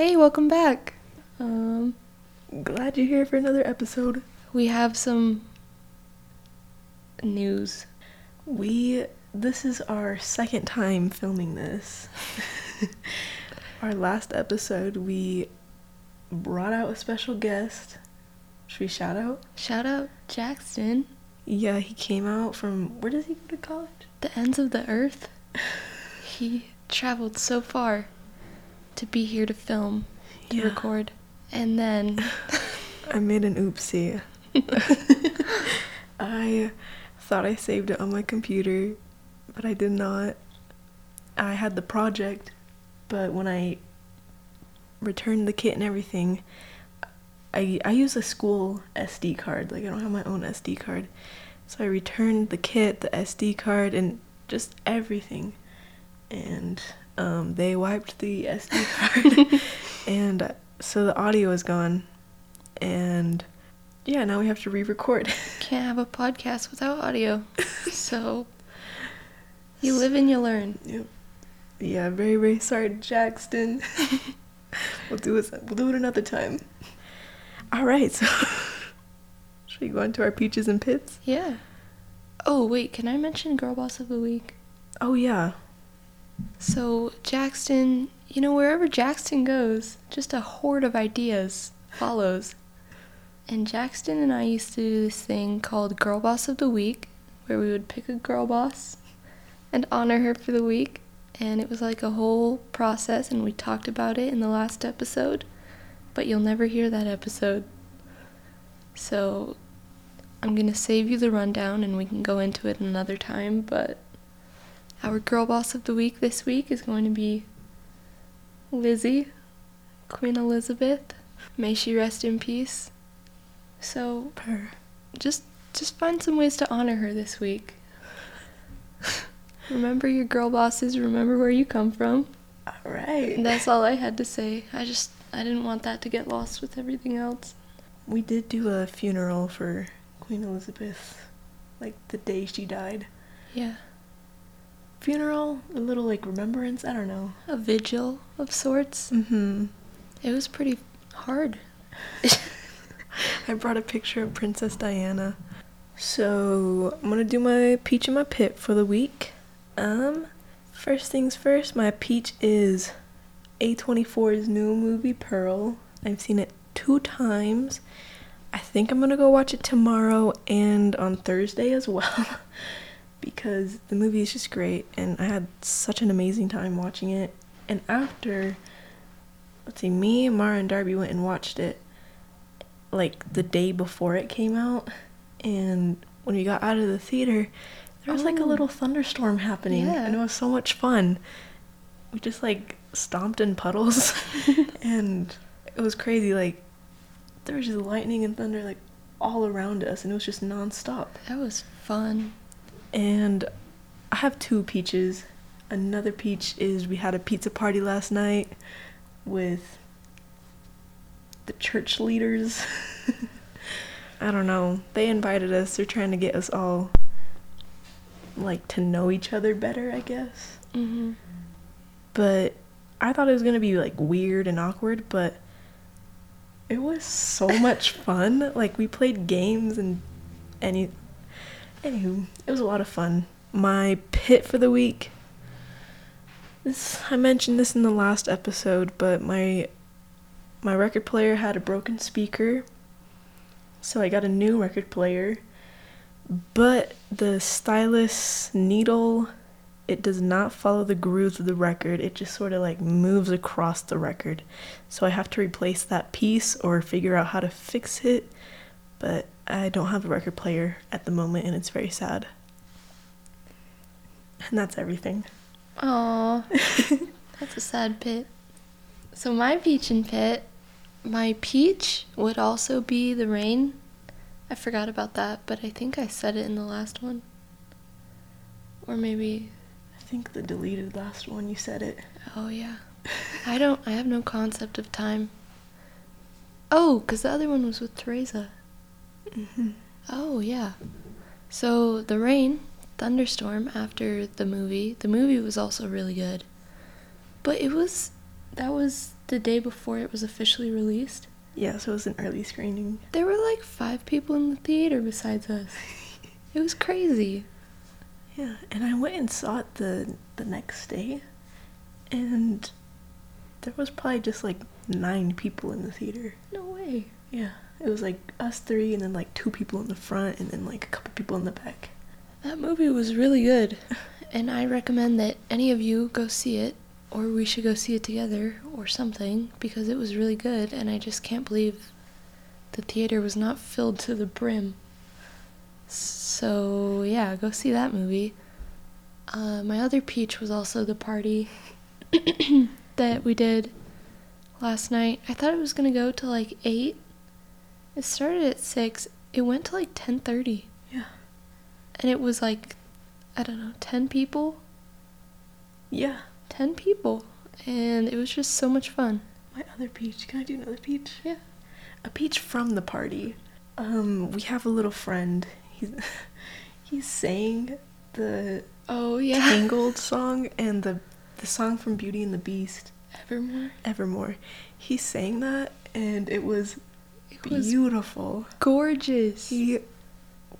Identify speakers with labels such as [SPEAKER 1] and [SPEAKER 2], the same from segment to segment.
[SPEAKER 1] Hey, welcome back. Um,
[SPEAKER 2] Glad you're here for another episode.
[SPEAKER 1] we have some news.
[SPEAKER 2] We this is our second time filming this. our last episode we brought out a special guest. Should we shout out?
[SPEAKER 1] Shout out Jackson,
[SPEAKER 2] Yeah, he came out from where does he go to college?
[SPEAKER 1] the ends of the earth. He traveled so far to be here to film, to
[SPEAKER 2] Yeah.
[SPEAKER 1] record. And then
[SPEAKER 2] I made an oopsie. I thought I saved it on my computer, but I did not. I had the project, but when I returned the kit and everything, I I use a school SD card. Like I don't have my own SD card. So I returned the kit, the SD card and just everything. And um, they wiped the SD card and uh, so the audio is gone and yeah now we have to re-record
[SPEAKER 1] can't have a podcast without audio. So you live and you learn.
[SPEAKER 2] yep. yeah very very sorry jackson we'll do it we'll do it another time all right so should we go into our peaches and pits
[SPEAKER 1] Yeah. Oh, wait, can I mention Girl Boss of the Week?
[SPEAKER 2] oh yeah
[SPEAKER 1] So, Jackson, you know, wherever Jackson goes, just a horde of ideas follows. And Jackson and I used to do this thing called Girl Boss of the Week, where we would pick a girl boss and honor her for the week. And it was like a whole process, and we talked about it in the last episode, but you'll never hear that episode. So, I'm gonna save you the rundown and we can go into it another time, but our girl boss of the week this week is going to be Lizzie, Queen Elizabeth. May she rest in peace. So
[SPEAKER 2] per
[SPEAKER 1] just just find some ways to honor her this week. remember your girl bosses, remember where you come from.
[SPEAKER 2] all right
[SPEAKER 1] And that's all I had to say. I just I didn't want that to get lost with everything else.
[SPEAKER 2] we did do a funeral for queen elizabeth like the day she died
[SPEAKER 1] Yeah.
[SPEAKER 2] Funeral a little like remembrance i don't know
[SPEAKER 1] A vigil of sorts.
[SPEAKER 2] mm-hmm
[SPEAKER 1] It was pretty hard.
[SPEAKER 2] I brought a picture of Princess Diana. So I'm gonna do my peach in my pit for the week. Um, first things first, my peach is A24's new movie Pearl. I've seen it two times. I think I'm gonna go watch it tomorrow and on Thursday as well. because the movie is just great and I had such an amazing time watching it. And after let's see, me, Mara, and Darby went and watched it like the day before it came out and when we got out of the theater there was like a
[SPEAKER 1] Oh.
[SPEAKER 2] little thunderstorm happening
[SPEAKER 1] Yeah.
[SPEAKER 2] and it was so much fun we just like stomped in puddles and it was crazy like there was just lightning and thunder like all around us and it was just nonstop
[SPEAKER 1] That was fun.
[SPEAKER 2] And I have two peaches. Another peach is we had a pizza party last night with the church leaders. I don't know. They invited us. They're trying to get us all like to know each other better, I guess.
[SPEAKER 1] hmm
[SPEAKER 2] But I thought it was going to be like weird and awkward, but it was so much fun. Like we played games and any anywho, it was a lot of fun. My pit for the week. This I mentioned this in the last episode, but my my record player had a broken speaker. So I got a new record player. But the stylus needle it does not follow the grooves of the record. It just sort of like moves across the record. So I have to replace that piece or figure out how to fix it. But I don't have a record player at the moment and it's very sad. And that's everything.
[SPEAKER 1] Oh, that's a sad pit. So my peach and pit, my peach would also be the rain. I forgot about that, but I think I said it in the last one. Or maybe,
[SPEAKER 2] I think the deleted last one you said it.
[SPEAKER 1] oh yeah. I don't, I have no concept of time. Oh, because the other one was with Teresa.
[SPEAKER 2] Mm-hmm.
[SPEAKER 1] Oh, yeah. So, The Rain, Thunderstorm, after the movie, the movie was also really good. But it was, that was the day before it was officially released.
[SPEAKER 2] Yeah, so it was an early screening.
[SPEAKER 1] There were like five people in the theater besides us. It was crazy.
[SPEAKER 2] Yeah, and I went and saw it the the next day, and there was probably just like nine people in the theater.
[SPEAKER 1] No way.
[SPEAKER 2] Yeah, it was like us three, and then like two people in the front, and then like a couple people in the back.
[SPEAKER 1] That movie was really good, and I recommend that any of you go see it, or we should go see it together, or something, because it was really good, and I just can't believe the theater was not filled to the brim. So, yeah, go see that movie. Uh, my other peach was also the party that we did last night. I thought it was gonna go to like eight. It started at six. It went to like ten thirty
[SPEAKER 2] Yeah.
[SPEAKER 1] And it was like i don't know 10 people
[SPEAKER 2] Yeah.
[SPEAKER 1] 10 people and it was just so much fun
[SPEAKER 2] My other peach. Can I do another peach?
[SPEAKER 1] Yeah.
[SPEAKER 2] A peach from the party. Um, we have a little friend. He's he's saying the
[SPEAKER 1] oh yeah
[SPEAKER 2] Tangled song and the the song from Beauty and the Beast,
[SPEAKER 1] evermore
[SPEAKER 2] Evermore. He sang that and it was
[SPEAKER 1] it was
[SPEAKER 2] beautiful.
[SPEAKER 1] gorgeous
[SPEAKER 2] He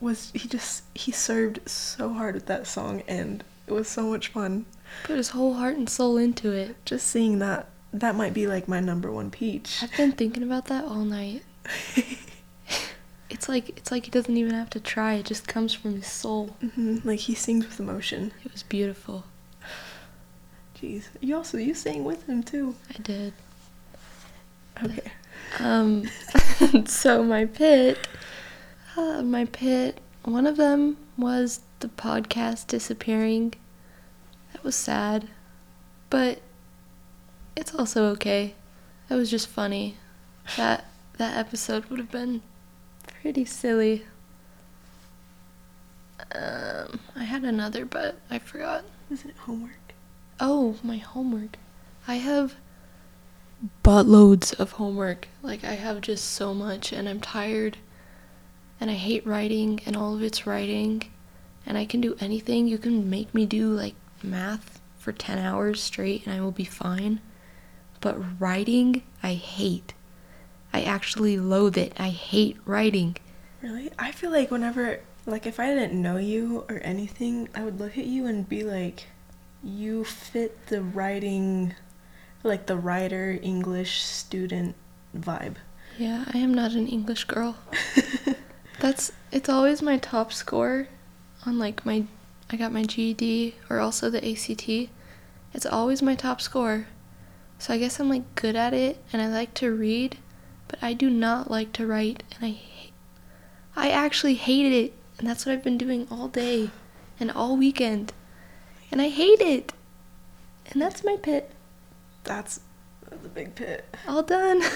[SPEAKER 2] was he just he served so hard with that song and it was so much fun.
[SPEAKER 1] put his whole heart and soul into it
[SPEAKER 2] Just seeing that that might be like my number one peach.
[SPEAKER 1] i've been thinking about that all night it's like it's like he doesn't even have to try it just comes from his soul
[SPEAKER 2] hmm Like he sings with emotion.
[SPEAKER 1] it was beautiful
[SPEAKER 2] Jeez. You also you sang with him too.
[SPEAKER 1] i did
[SPEAKER 2] Okay.
[SPEAKER 1] Um, so my pit, uh, my pit, one of them was the podcast disappearing. That was sad, but it's also okay. That was just funny. That that episode would have been pretty silly. Um, I had another, but I forgot.
[SPEAKER 2] Isn't it homework?
[SPEAKER 1] Oh, my homework. I have buttloads of homework. Like, I have just so much, and I'm tired. And I hate writing, and all of it's writing. And I can do anything. You can make me do, like, math for 10 hours straight, and I will be fine. But writing, I hate. I actually loathe it. I hate writing.
[SPEAKER 2] Really? I feel like whenever like if I didn't know you or anything, I would look at you and be like you fit the writing like the writer English student vibe.
[SPEAKER 1] Yeah, I am not an English girl. That's it's always my top score on like my I got my GED or also the ACT. It's always my top score. So I guess I'm like good at it and I like to read, but I do not like to write and I hate, I actually hated it and that's what I've been doing all day and all weekend. And I hate it. And that's my pit.
[SPEAKER 2] That's that's a big pit.
[SPEAKER 1] All done.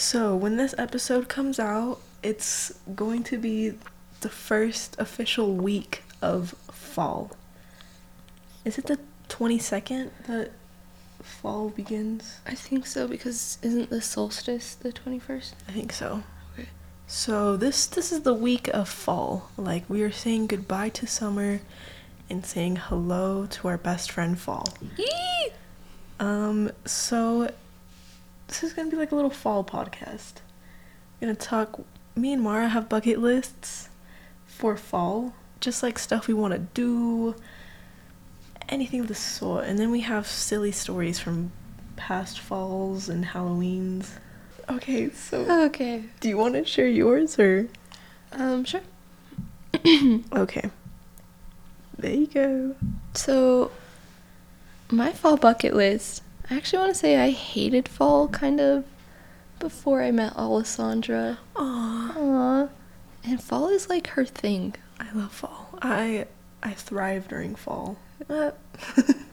[SPEAKER 2] So, when this episode comes out, it's going to be the first official week of fall. Is it the 22nd that fall begins?
[SPEAKER 1] I think so because isn't the solstice the 21st?
[SPEAKER 2] I think so.
[SPEAKER 1] Okay.
[SPEAKER 2] So this this is the week of fall. Like we are saying goodbye to summer and saying hello to our best friend fall.
[SPEAKER 1] Yee!
[SPEAKER 2] Um so this is going to be like a little fall podcast. We're going to talk me and Mara have bucket lists for fall, just like stuff we want to do, anything of the sort. And then we have silly stories from past falls and Halloweens. Okay, so
[SPEAKER 1] Okay.
[SPEAKER 2] do you want to share yours or?
[SPEAKER 1] Um, sure.
[SPEAKER 2] Okay. There you go.
[SPEAKER 1] So, my fall bucket list. I actually want to say I hated fall kind of before I met Alessandra.
[SPEAKER 2] Aww.
[SPEAKER 1] Aww. And fall is like her thing.
[SPEAKER 2] I love fall. I I thrive during fall. Uh,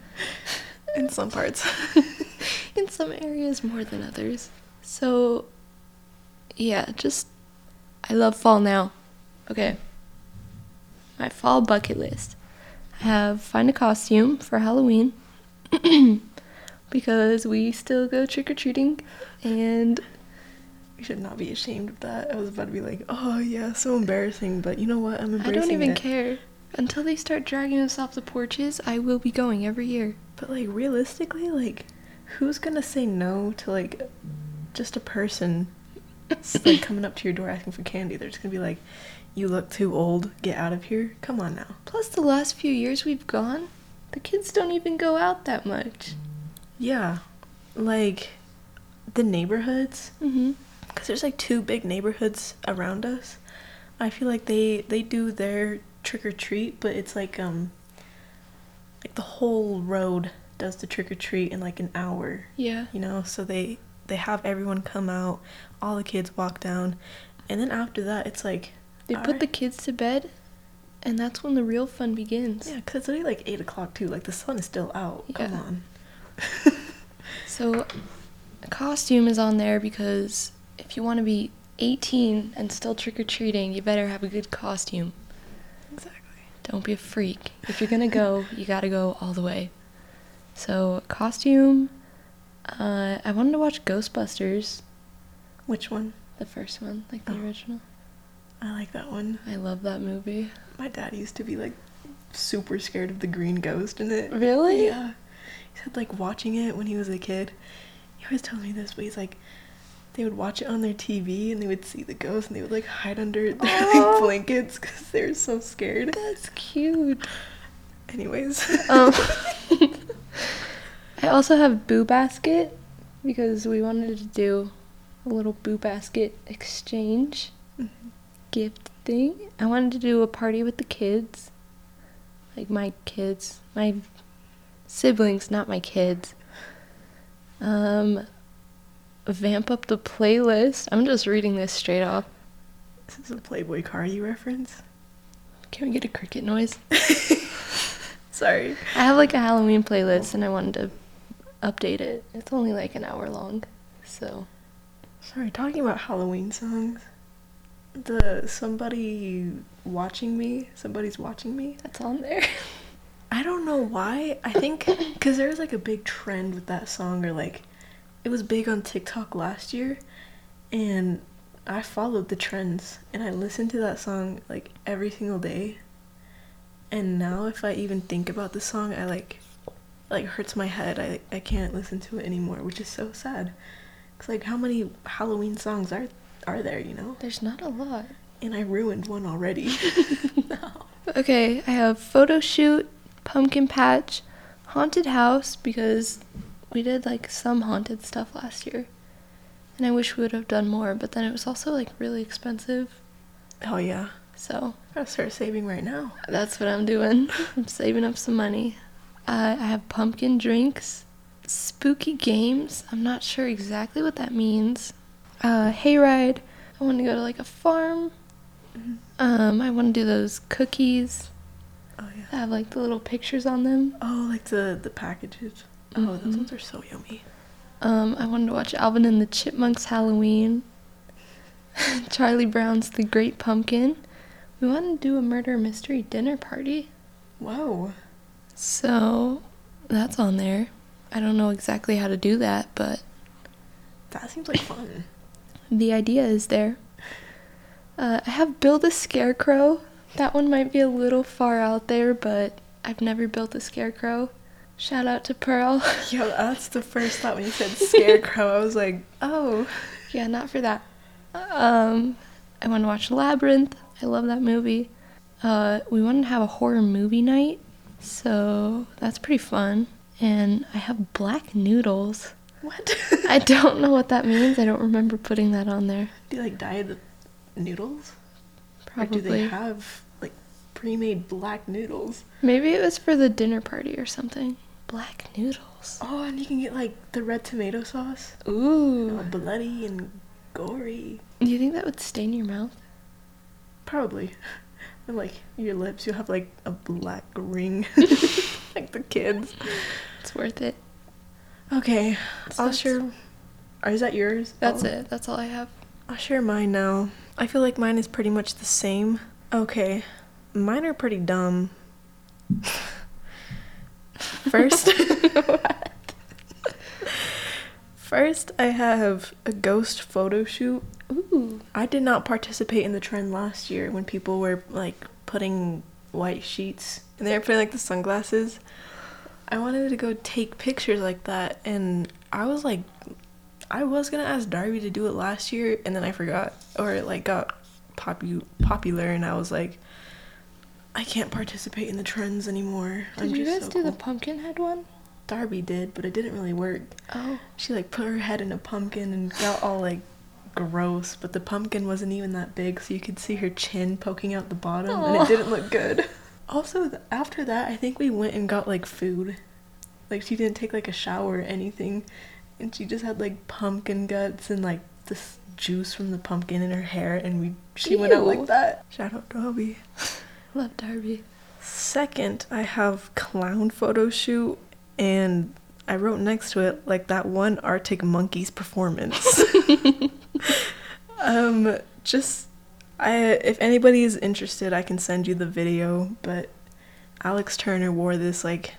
[SPEAKER 2] in some parts.
[SPEAKER 1] In some areas more than others. So, yeah, just. I love fall now. Okay. My fall bucket list. I have find a costume for Halloween. because we still go trick or treating. And
[SPEAKER 2] We should not be ashamed of that. I was about to be like, oh yeah, so embarrassing, but you know what? I'm
[SPEAKER 1] embarrassed.
[SPEAKER 2] I
[SPEAKER 1] don't even
[SPEAKER 2] it.
[SPEAKER 1] care. Until they start dragging us off the porches, I will be going every year.
[SPEAKER 2] But like realistically, like who's gonna say no to like just a person like coming up to your door asking for candy? They're just gonna be like, "You look too old. Get out of here. Come on now."
[SPEAKER 1] Plus, the last few years we've gone, the kids don't even go out that much.
[SPEAKER 2] Yeah, like the neighborhoods,
[SPEAKER 1] Mm-hmm.
[SPEAKER 2] because there's like two big neighborhoods around us. I feel like they they do their trick or treat, but it's like um like the whole road does the trick or treat in like an hour.
[SPEAKER 1] Yeah.
[SPEAKER 2] you know so they they have everyone come out all the kids walk down and then after that it's like
[SPEAKER 1] They put the kids to bed, and that's when the real fun begins.
[SPEAKER 2] yeah because it's already like 8 o'clock too like the sun is still out come
[SPEAKER 1] Yeah.
[SPEAKER 2] on
[SPEAKER 1] So, a costume is on there because if you want to be 18 and still trick or treating, you better have a good costume.
[SPEAKER 2] exactly
[SPEAKER 1] Don't be a freak. If you're gonna go, you gotta go all the way. So, costume. Uh, I wanted to watch Ghostbusters,
[SPEAKER 2] which one
[SPEAKER 1] the first one, like the
[SPEAKER 2] Oh.
[SPEAKER 1] original.
[SPEAKER 2] i like that one
[SPEAKER 1] I love that movie.
[SPEAKER 2] my dad used to be like super scared of the green ghost in it
[SPEAKER 1] Really?
[SPEAKER 2] yeah said like watching it when he was a kid he always tells me this but he's like they would watch it on their TV and they would see the ghost and they would like hide under their like, blankets because they were so scared.
[SPEAKER 1] That's cute.
[SPEAKER 2] Anyways,
[SPEAKER 1] Um, I also have Boo Basket because we wanted to do a little Boo Basket exchange
[SPEAKER 2] Mhm.
[SPEAKER 1] gift thing. I wanted to do a party with the kids, like my kids, my siblings, not my kids. Um, vamp up the playlist. I'm just reading this straight off.
[SPEAKER 2] this is a Playboi Carti reference.
[SPEAKER 1] Can we get a cricket noise?
[SPEAKER 2] Sorry.
[SPEAKER 1] I have like a Halloween playlist and I wanted to update it. It's only like an hour long, so.
[SPEAKER 2] Sorry, talking about Halloween songs. The somebody watching me, somebody's watching me.
[SPEAKER 1] That's on there.
[SPEAKER 2] I don't know why. I think because there was like a big trend with that song, or like it was big on TikTok last year, and I followed the trends and I listened to that song like every single day. And now, if I even think about the song, I like like hurts my head. I I can't listen to it anymore, which is so sad. Cause like how many Halloween songs are are there, you know?
[SPEAKER 1] There's not a lot.
[SPEAKER 2] And I ruined one already.
[SPEAKER 1] no. Okay, I have photo shoot, pumpkin patch, haunted house because we did like some haunted stuff last year. And I wish we would have done more, but then it was also like really expensive.
[SPEAKER 2] oh yeah,
[SPEAKER 1] So
[SPEAKER 2] gotta start saving right now.
[SPEAKER 1] that's what I'm doing. I'm saving up some money. Uh, I have pumpkin drinks, spooky games. I'm not sure exactly what that means. Uh, hayride. I want to go to like a farm. Um, I want to do those cookies
[SPEAKER 2] Oh yeah.
[SPEAKER 1] that have like the little pictures on them.
[SPEAKER 2] Oh, like the the packages. Oh, those
[SPEAKER 1] Mhm.
[SPEAKER 2] ones are so yummy.
[SPEAKER 1] Um, I wanted to watch Alvin and the Chipmunks Halloween. Charlie Brown's The Great Pumpkin. We wanted to do a murder mystery dinner party.
[SPEAKER 2] Whoa.
[SPEAKER 1] So that's on there. I don't know exactly how to do that, but
[SPEAKER 2] That seems like fun.
[SPEAKER 1] the idea is there. Uh, I have Build a Scarecrow. That one might be a little far out there, but I've never built a scarecrow. Shout out to Pearl.
[SPEAKER 2] Yo, that's the first thought when you said scarecrow. I was like, oh.
[SPEAKER 1] yeah, not for that. Um, I want to watch Labyrinth. I love that movie. Uh, we wanted to have a horror movie night, so that's pretty fun. And I have black noodles.
[SPEAKER 2] What?
[SPEAKER 1] I don't know what that means. I don't remember putting that on there.
[SPEAKER 2] do you like dye the noodles?
[SPEAKER 1] Probably.
[SPEAKER 2] Or do they have like pre-made black noodles?
[SPEAKER 1] Maybe it was for the dinner party or something. Black noodles.
[SPEAKER 2] Oh, and you can get like the red tomato sauce. All
[SPEAKER 1] Ooh.
[SPEAKER 2] bloody and gory.
[SPEAKER 1] Do you think that would stain your mouth?
[SPEAKER 2] Probably. And like your lips, you'll have like a black ring. like the kids.
[SPEAKER 1] It's worth it.
[SPEAKER 2] Okay.
[SPEAKER 1] So
[SPEAKER 2] I'll share. Or is that yours?
[SPEAKER 1] That's
[SPEAKER 2] Oh.
[SPEAKER 1] it. That's all I have.
[SPEAKER 2] I'll share mine now. I feel like mine is pretty much the same. Okay. Mine are pretty dumb. First, first I have a ghost photo shoot.
[SPEAKER 1] Ooh.
[SPEAKER 2] I did not participate in the trend last year when people were like putting white sheets and they were putting like the sunglasses. I wanted to go take pictures like that and I was like, I was gonna ask Darby to do it last year, and then I forgot, or it like got popu- popular, and I was like, I can't participate in the trends anymore.
[SPEAKER 1] Did
[SPEAKER 2] I'm
[SPEAKER 1] you
[SPEAKER 2] just
[SPEAKER 1] guys
[SPEAKER 2] so
[SPEAKER 1] do the
[SPEAKER 2] cool."
[SPEAKER 1] pumpkin head one?
[SPEAKER 2] Darby did, but it didn't really work.
[SPEAKER 1] Oh.
[SPEAKER 2] She like put her head in a pumpkin and got all like gross, but the pumpkin wasn't even that big, so you could see her chin poking out the bottom, and it didn't look good. Also, th- after that, I think we went and got like food. Like she didn't take like a shower or anything, and she just had like pumpkin guts and like this juice from the pumpkin in her hair, and we she went out like that. Shout out Darby.
[SPEAKER 1] Love Darby.
[SPEAKER 2] Second, I have clown photo shoot, and I wrote next to it like that one Arctic Monkeys performance. um, just I if anybody is interested, I can send you the video. But Alex Turner wore this like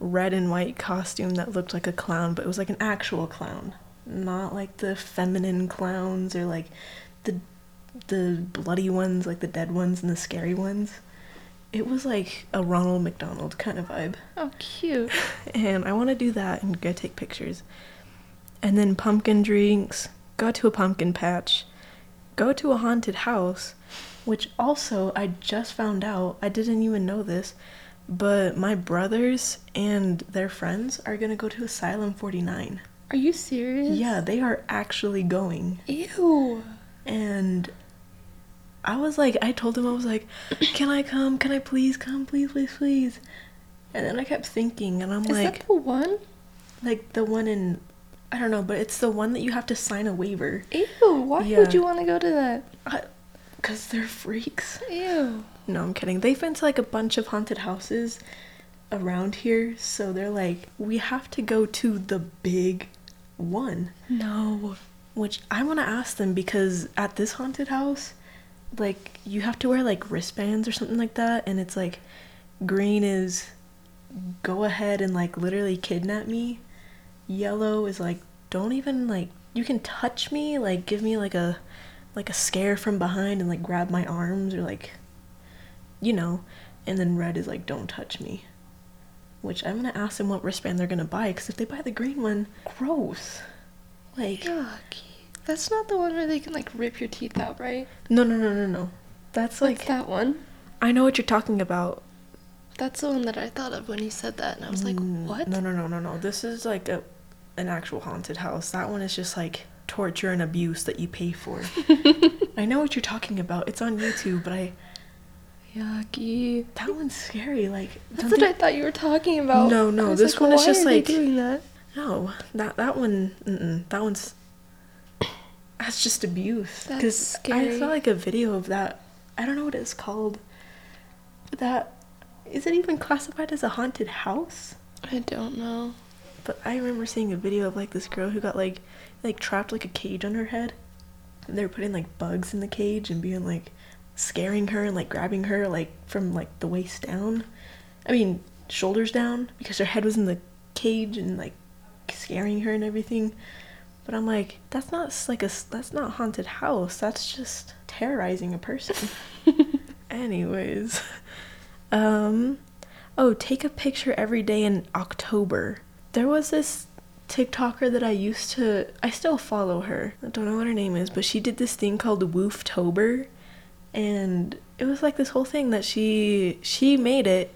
[SPEAKER 2] red and white costume that looked like a clown, but it was like an actual clown, not like the feminine clowns or like the the bloody ones, like the dead ones and the scary ones. It was like a Ronald McDonald kind of vibe.
[SPEAKER 1] Oh, cute.
[SPEAKER 2] And I want to do that and go take pictures. And then pumpkin drinks, go to a pumpkin patch, go to a haunted house, which also I just found out, I didn't even know this, but my brothers and their friends are going to go to Asylum 49.
[SPEAKER 1] Are you serious?
[SPEAKER 2] Yeah, they are actually going.
[SPEAKER 1] Ew.
[SPEAKER 2] And I was like, I told him, I was like, can I come? Can I please come? Please, please, please. And then I kept thinking, and I'm
[SPEAKER 1] Is
[SPEAKER 2] like,
[SPEAKER 1] that the one?
[SPEAKER 2] like the one in, I don't know, but it's the one that you have to sign a waiver.
[SPEAKER 1] Ew. Why
[SPEAKER 2] Yeah.
[SPEAKER 1] would you want to go to that?
[SPEAKER 2] Because they're freaks.
[SPEAKER 1] Ew.
[SPEAKER 2] No, I'm kidding. They've been to like a bunch of haunted houses around here, so they're like, we have to go to the big one.
[SPEAKER 1] No.
[SPEAKER 2] Which I want to ask them because at this haunted house, like you have to wear like wristbands or something like that, and it's like green is go ahead and like literally kidnap me. Yellow is like don't even like you can touch me, like give me like a like a scare from behind and like grab my arms or like you know, and then red is like don't touch me. Which I'm gonna ask them what wristband they're gonna buy because if they buy the green one, gross. Like
[SPEAKER 1] Yucky. That's not the one where they can like rip your teeth out, right?
[SPEAKER 2] No, no, no, no, no. That's
[SPEAKER 1] Like
[SPEAKER 2] like
[SPEAKER 1] that one.
[SPEAKER 2] I know what you're talking about.
[SPEAKER 1] That's the one that I thought of when you said that, and I was like,
[SPEAKER 2] Mm,
[SPEAKER 1] what?
[SPEAKER 2] No, no, no, no, no. This is like a an actual haunted house. That one is just like torture and abuse that you pay for. I know what you're talking about. It's on YouTube, but I
[SPEAKER 1] Yucky.
[SPEAKER 2] that one's scary. Like
[SPEAKER 1] That's what
[SPEAKER 2] they-
[SPEAKER 1] I thought you were talking about.
[SPEAKER 2] No, no, this
[SPEAKER 1] like,
[SPEAKER 2] one is just like-
[SPEAKER 1] doing that.
[SPEAKER 2] no that that one. Mm-mm, that one's that's just abuse.
[SPEAKER 1] That's
[SPEAKER 2] 'Cause I saw like a video of that. I don't know what it's called. That is it even classified as a haunted house?
[SPEAKER 1] I don't know.
[SPEAKER 2] But I remember seeing a video of like this girl who got like like trapped like a cage on her head. And they were putting like bugs in the cage and being like scaring her and like grabbing her like from like the waist down. I mean, shoulders down because her head was in the cage and like scaring her and everything. But I'm like, that's not like a that's not haunted house. That's just terrorizing a person. Anyways, um oh, take a picture every day in October. There was this TikToker that I used to I still follow her. I don't know what her name is, but she did this thing called Wooftober and it was like this whole thing that she she made it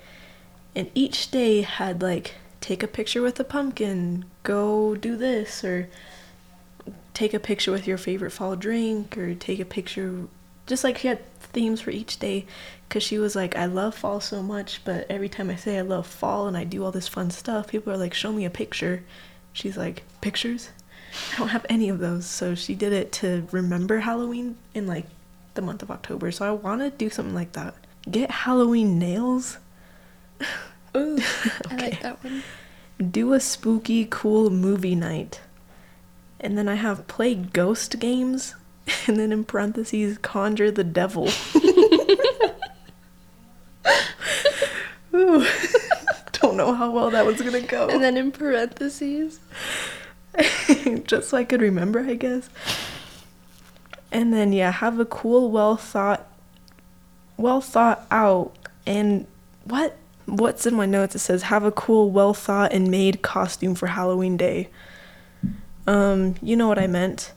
[SPEAKER 2] and each day had like take a picture with a pumpkin, go do this or take a picture with your favorite fall drink or take a picture just like she had themes for each day because she was like i love fall so much but every time i say i love fall and i do all this fun stuff people are like show me a picture. She's like pictures? I don't have any of those. So she did it to remember halloween in like the month of october so i want to do something like that. Get halloween nails.
[SPEAKER 1] Ooh, I like that one.
[SPEAKER 2] do a spooky cool movie night. And then i have play ghost games. And then in parentheses conjure the devil. Ooh. don't know how well that was gonna go.
[SPEAKER 1] And then in parentheses,
[SPEAKER 2] just so i could remember i guess and then yeah have a cool well thought well thought out and what what's in my notes it says have a cool well thought and made costume for halloween day Um, you know what I meant.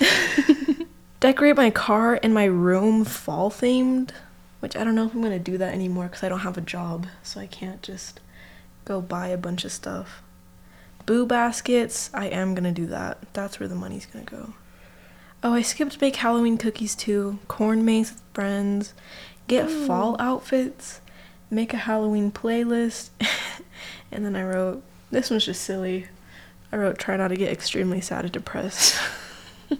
[SPEAKER 2] Decorate my car and my room fall themed, which I don't know if I'm gonna do that anymore because I don't have a job, so I can't just go buy a bunch of stuff. Boo baskets, I am gonna do that. That's where the money's gonna go. Oh, I skipped bake Halloween cookies too. Corn maze with friends. Get
[SPEAKER 1] Ooh.
[SPEAKER 2] fall outfits. Make a Halloween playlist. and then I wrote, this one's just silly. I wrote, try not to get extremely sad or depressed.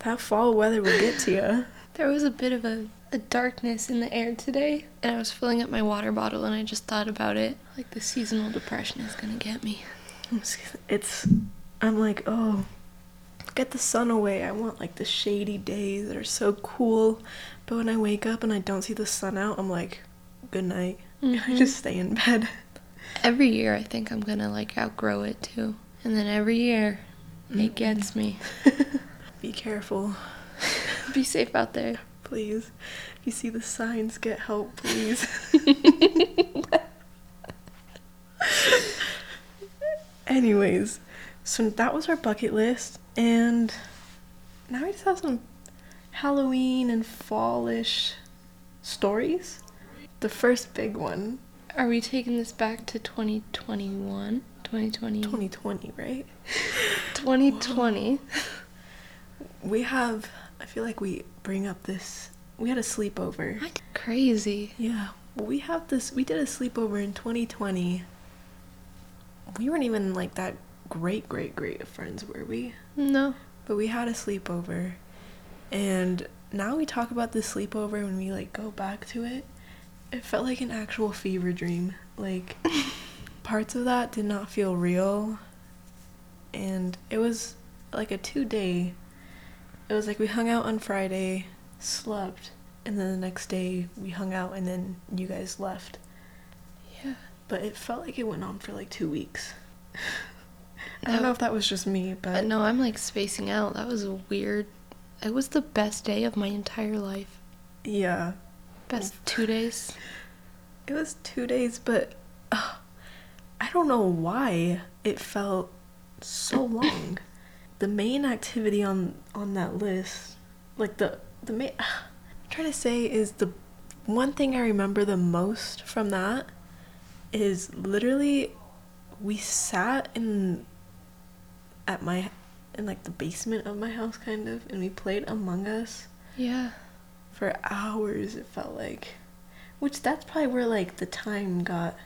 [SPEAKER 2] that fall weather will get to you.
[SPEAKER 1] There was a bit of a, a darkness in the air today, and I was filling up my water bottle, and I just thought about it. Like the seasonal depression is gonna get me.
[SPEAKER 2] It's, I'm like, oh, get the sun away. I want like the shady days that are so cool. But when I wake up and I don't see the sun out, I'm like, good night. And I just stay in bed.
[SPEAKER 1] Every year, I think I'm gonna like outgrow it too, and then every year,
[SPEAKER 2] Mm.
[SPEAKER 1] it gets me.
[SPEAKER 2] Be careful,
[SPEAKER 1] Be safe out there.
[SPEAKER 2] please. If you see the signs, get help, please. Anyways, so that was our bucket list, and now we just have some Halloween and fallish stories. The first big one,
[SPEAKER 1] Are we taking this back to 2021? 2020?
[SPEAKER 2] 2020, right?
[SPEAKER 1] 2020.
[SPEAKER 2] We have, I feel like we bring up this, we had a sleepover.
[SPEAKER 1] What? Crazy.
[SPEAKER 2] Yeah, we have this, we did a sleepover in 2020. We weren't even like that great, great, great of friends, were we?
[SPEAKER 1] No.
[SPEAKER 2] But we had a sleepover. And now we talk about this sleepover when we like go back to it. It felt like an actual fever dream. Like parts of that did not feel real. And it was like a two day. It was like we hung out on Friday, slept, and then the next day we hung out and then you guys left.
[SPEAKER 1] Yeah.
[SPEAKER 2] But it felt like it went on for like two weeks. I don't know if that was just me,
[SPEAKER 1] Uh,
[SPEAKER 2] but
[SPEAKER 1] no, I'm like spacing out. That was weird. It was the best day of my entire life.
[SPEAKER 2] yeah.
[SPEAKER 1] Best two days.
[SPEAKER 2] It was two days, but uh, I don't know why it felt so long. the main activity on on that list, like the the main, I'm trying to say is the one thing I remember the most from that is literally we sat in at my in like the basement of my house kind of and we played Among Us
[SPEAKER 1] Yeah.
[SPEAKER 2] for hours it felt like which that's probably where like the time got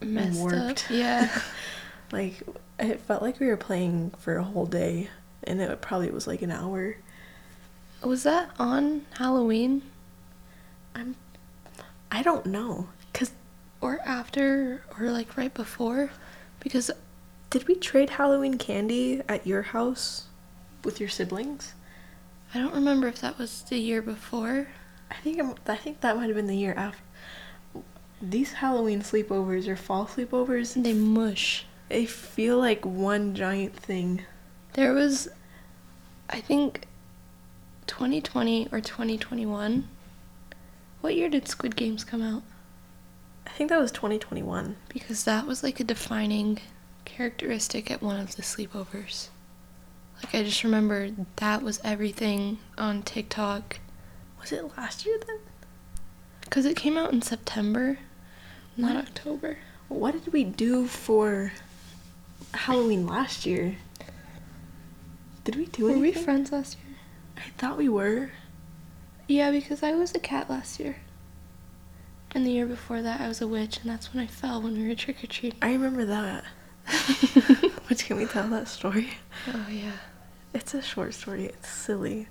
[SPEAKER 1] Messed
[SPEAKER 2] warped.
[SPEAKER 1] up. Yeah.
[SPEAKER 2] like it felt like we were playing for a whole day and it probably was like an hour
[SPEAKER 1] was that on Halloween
[SPEAKER 2] i'm i don't know because
[SPEAKER 1] or after or like right before? Because
[SPEAKER 2] did we trade halloween candy at your house with your siblings
[SPEAKER 1] I don't remember if that was the year before.
[SPEAKER 2] i think I'm, i think that might have been the year after these halloween sleepovers or fall sleepovers
[SPEAKER 1] They mush.
[SPEAKER 2] they feel like one giant thing
[SPEAKER 1] There was, I think, 2020 or 2021. What year did Squid Games come out?
[SPEAKER 2] I think that was 2021
[SPEAKER 1] Because that was like a defining characteristic at one of the sleepovers. Like, I just remember that was everything on TikTok.
[SPEAKER 2] was it last year then
[SPEAKER 1] Because it came out in September, not
[SPEAKER 2] What?
[SPEAKER 1] October.
[SPEAKER 2] What did we do for Halloween last year? Did we do it?
[SPEAKER 1] Were
[SPEAKER 2] anything?
[SPEAKER 1] we friends last year?
[SPEAKER 2] I thought we were.
[SPEAKER 1] Yeah, because I was a cat last year. And the year before that, I was a witch, and that's when I fell when we were trick or treating.
[SPEAKER 2] I remember that. Which can we tell that story?
[SPEAKER 1] Oh, yeah.
[SPEAKER 2] It's a short story. It's silly.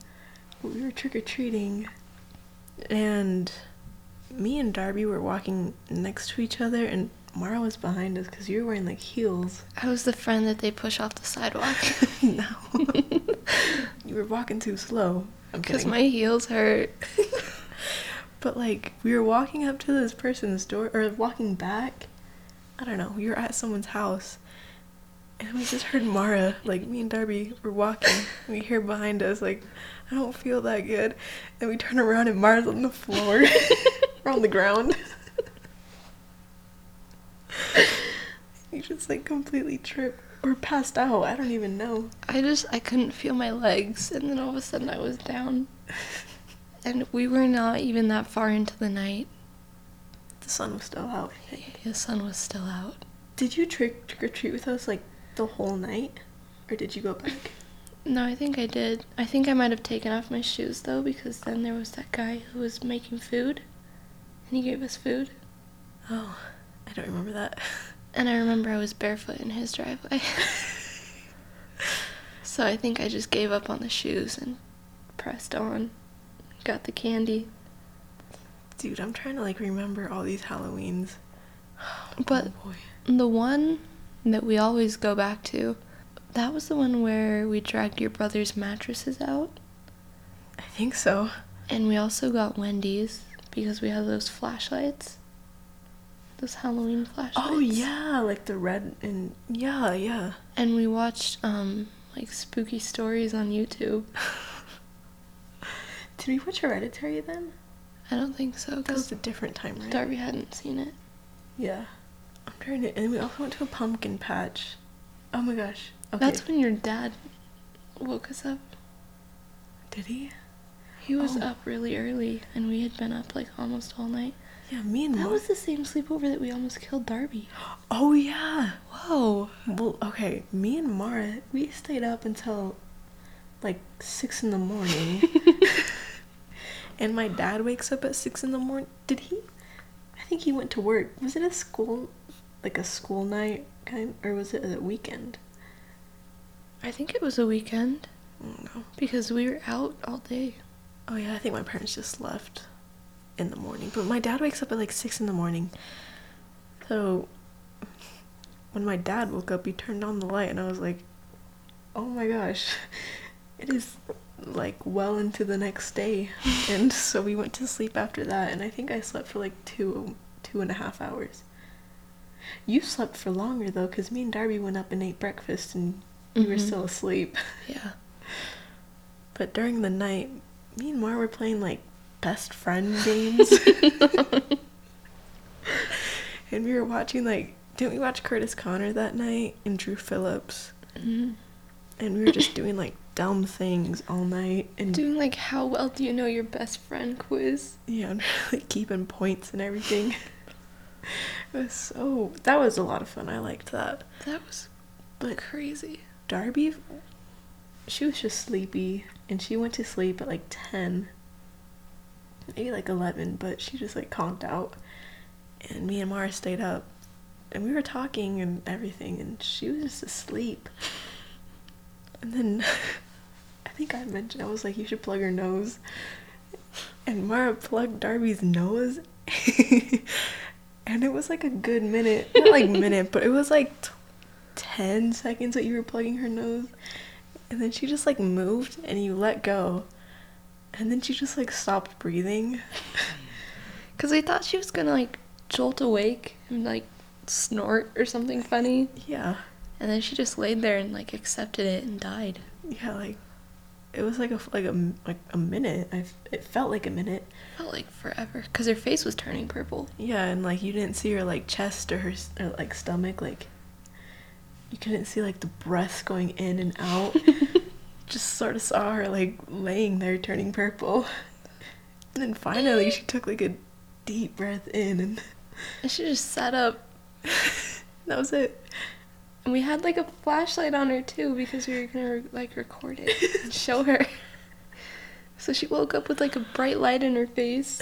[SPEAKER 2] We were trick or treating, and me and Darby were walking next to each other, and Mara was behind us because you were wearing like heels.
[SPEAKER 1] I was the friend that they push off the sidewalk.
[SPEAKER 2] no, you were walking too slow.
[SPEAKER 1] Because my heels hurt.
[SPEAKER 2] But like we were walking up to this person's door or walking back. I don't know. We were at someone's house. And we just heard Mara, like me and Darby were walking. we hear behind us like, I don't feel that good. And we turn around and Mara's on the floor. We're on the ground. you just like completely trip. or passed out. I don't even know.
[SPEAKER 1] I just I couldn't feel my legs, and then all of a sudden I was down, and we were not even that far into the night.
[SPEAKER 2] The sun was still out.
[SPEAKER 1] The sun was still out.
[SPEAKER 2] Did you trick trick or treat with us like the whole night, or did you go back?
[SPEAKER 1] No, I think I did. I think I might have taken off my shoes though, because then there was that guy who was making food, and he gave us food.
[SPEAKER 2] Oh, I don't remember that.
[SPEAKER 1] And I remember I was barefoot in his driveway. so I think I just gave up on the shoes and pressed on. Got the candy.
[SPEAKER 2] Dude, I'm trying to like remember all these Halloweens.
[SPEAKER 1] But
[SPEAKER 2] oh
[SPEAKER 1] the one that we always go back to, that was the one where we dragged your brother's mattresses out.
[SPEAKER 2] I think so.
[SPEAKER 1] And we also got Wendy's because we had those flashlights. Those Halloween flashlights.
[SPEAKER 2] Oh yeah, like the red and yeah, yeah.
[SPEAKER 1] And we watched um like spooky stories on YouTube.
[SPEAKER 2] Did we watch Hereditary then?
[SPEAKER 1] I don't think so
[SPEAKER 2] That was a different time, right?
[SPEAKER 1] Darby hadn't seen it.
[SPEAKER 2] Yeah. I'm trying to and we also went to a pumpkin patch. Oh my gosh. Okay.
[SPEAKER 1] That's when your dad woke us up.
[SPEAKER 2] Did he?
[SPEAKER 1] He was
[SPEAKER 2] Oh.
[SPEAKER 1] up really early, and we had been up like almost all night.
[SPEAKER 2] Yeah, me and
[SPEAKER 1] That
[SPEAKER 2] Mar-
[SPEAKER 1] was the same sleepover that we almost killed Darby.
[SPEAKER 2] Oh yeah.
[SPEAKER 1] Whoa.
[SPEAKER 2] Well, okay, me and Mara, we stayed up until like six in the morning. and my dad wakes up at six in the morning. Did he? I think he went to work. Was it a school, like a school night kind, or was it a weekend?
[SPEAKER 1] I think it was a weekend
[SPEAKER 2] mm, I
[SPEAKER 1] because we were out all day.
[SPEAKER 2] Oh yeah, I think my parents just left in the morning. But my dad wakes up at like six in the morning. So when my dad woke up, he turned on the light, and I was like, "Oh my gosh, it is like well into the next day." and so we went to sleep after that, and I think I slept for like two two and a half hours. You slept for longer though, because me and Darby went up and ate breakfast, and you were
[SPEAKER 1] Mhm.
[SPEAKER 2] still asleep.
[SPEAKER 1] Yeah.
[SPEAKER 2] But during the night, me and Mar were playing like best friend games. and we were watching like didn't we watch Curtis Connor that night and Drew Phillips?
[SPEAKER 1] hmm
[SPEAKER 2] And we were just doing like dumb things all night and
[SPEAKER 1] Doing like how well do you know your best friend quiz?
[SPEAKER 2] yeah, and like keeping points and everything. it was so that was a lot of fun. I liked that.
[SPEAKER 1] That was
[SPEAKER 2] But
[SPEAKER 1] crazy.
[SPEAKER 2] Darby, she was just sleepy, and she went to sleep at like 10, maybe like 11, but she just like conked out. And me and Mara stayed up, and we were talking and everything, and she was just asleep. And then think I mentioned, I was like, you should plug her nose. And Mara plugged Darby's nose. and it was like a good minute. Not like minute, but it was like t- 10 seconds that you were plugging her nose. And then she just like moved and you let go. And then she just like stopped breathing.
[SPEAKER 1] Because I thought she was gonna like jolt awake and like snort or something funny.
[SPEAKER 2] Yeah.
[SPEAKER 1] And then she just laid there and like accepted it and died.
[SPEAKER 2] Yeah, like it was like a like a like a minute. I it felt like a minute.
[SPEAKER 1] Felt like forever. Because her face was turning purple.
[SPEAKER 2] Yeah, and like you didn't see her like chest or her or, like stomach like you couldn't see like the breath going in and out. Just sort of saw her like laying there turning purple. And then finally she took like a deep breath in and
[SPEAKER 1] And she just sat up.
[SPEAKER 2] that was it.
[SPEAKER 1] And we had like a flashlight on her too because we were gonna like record it and show her. So she woke up with like a bright light in her face.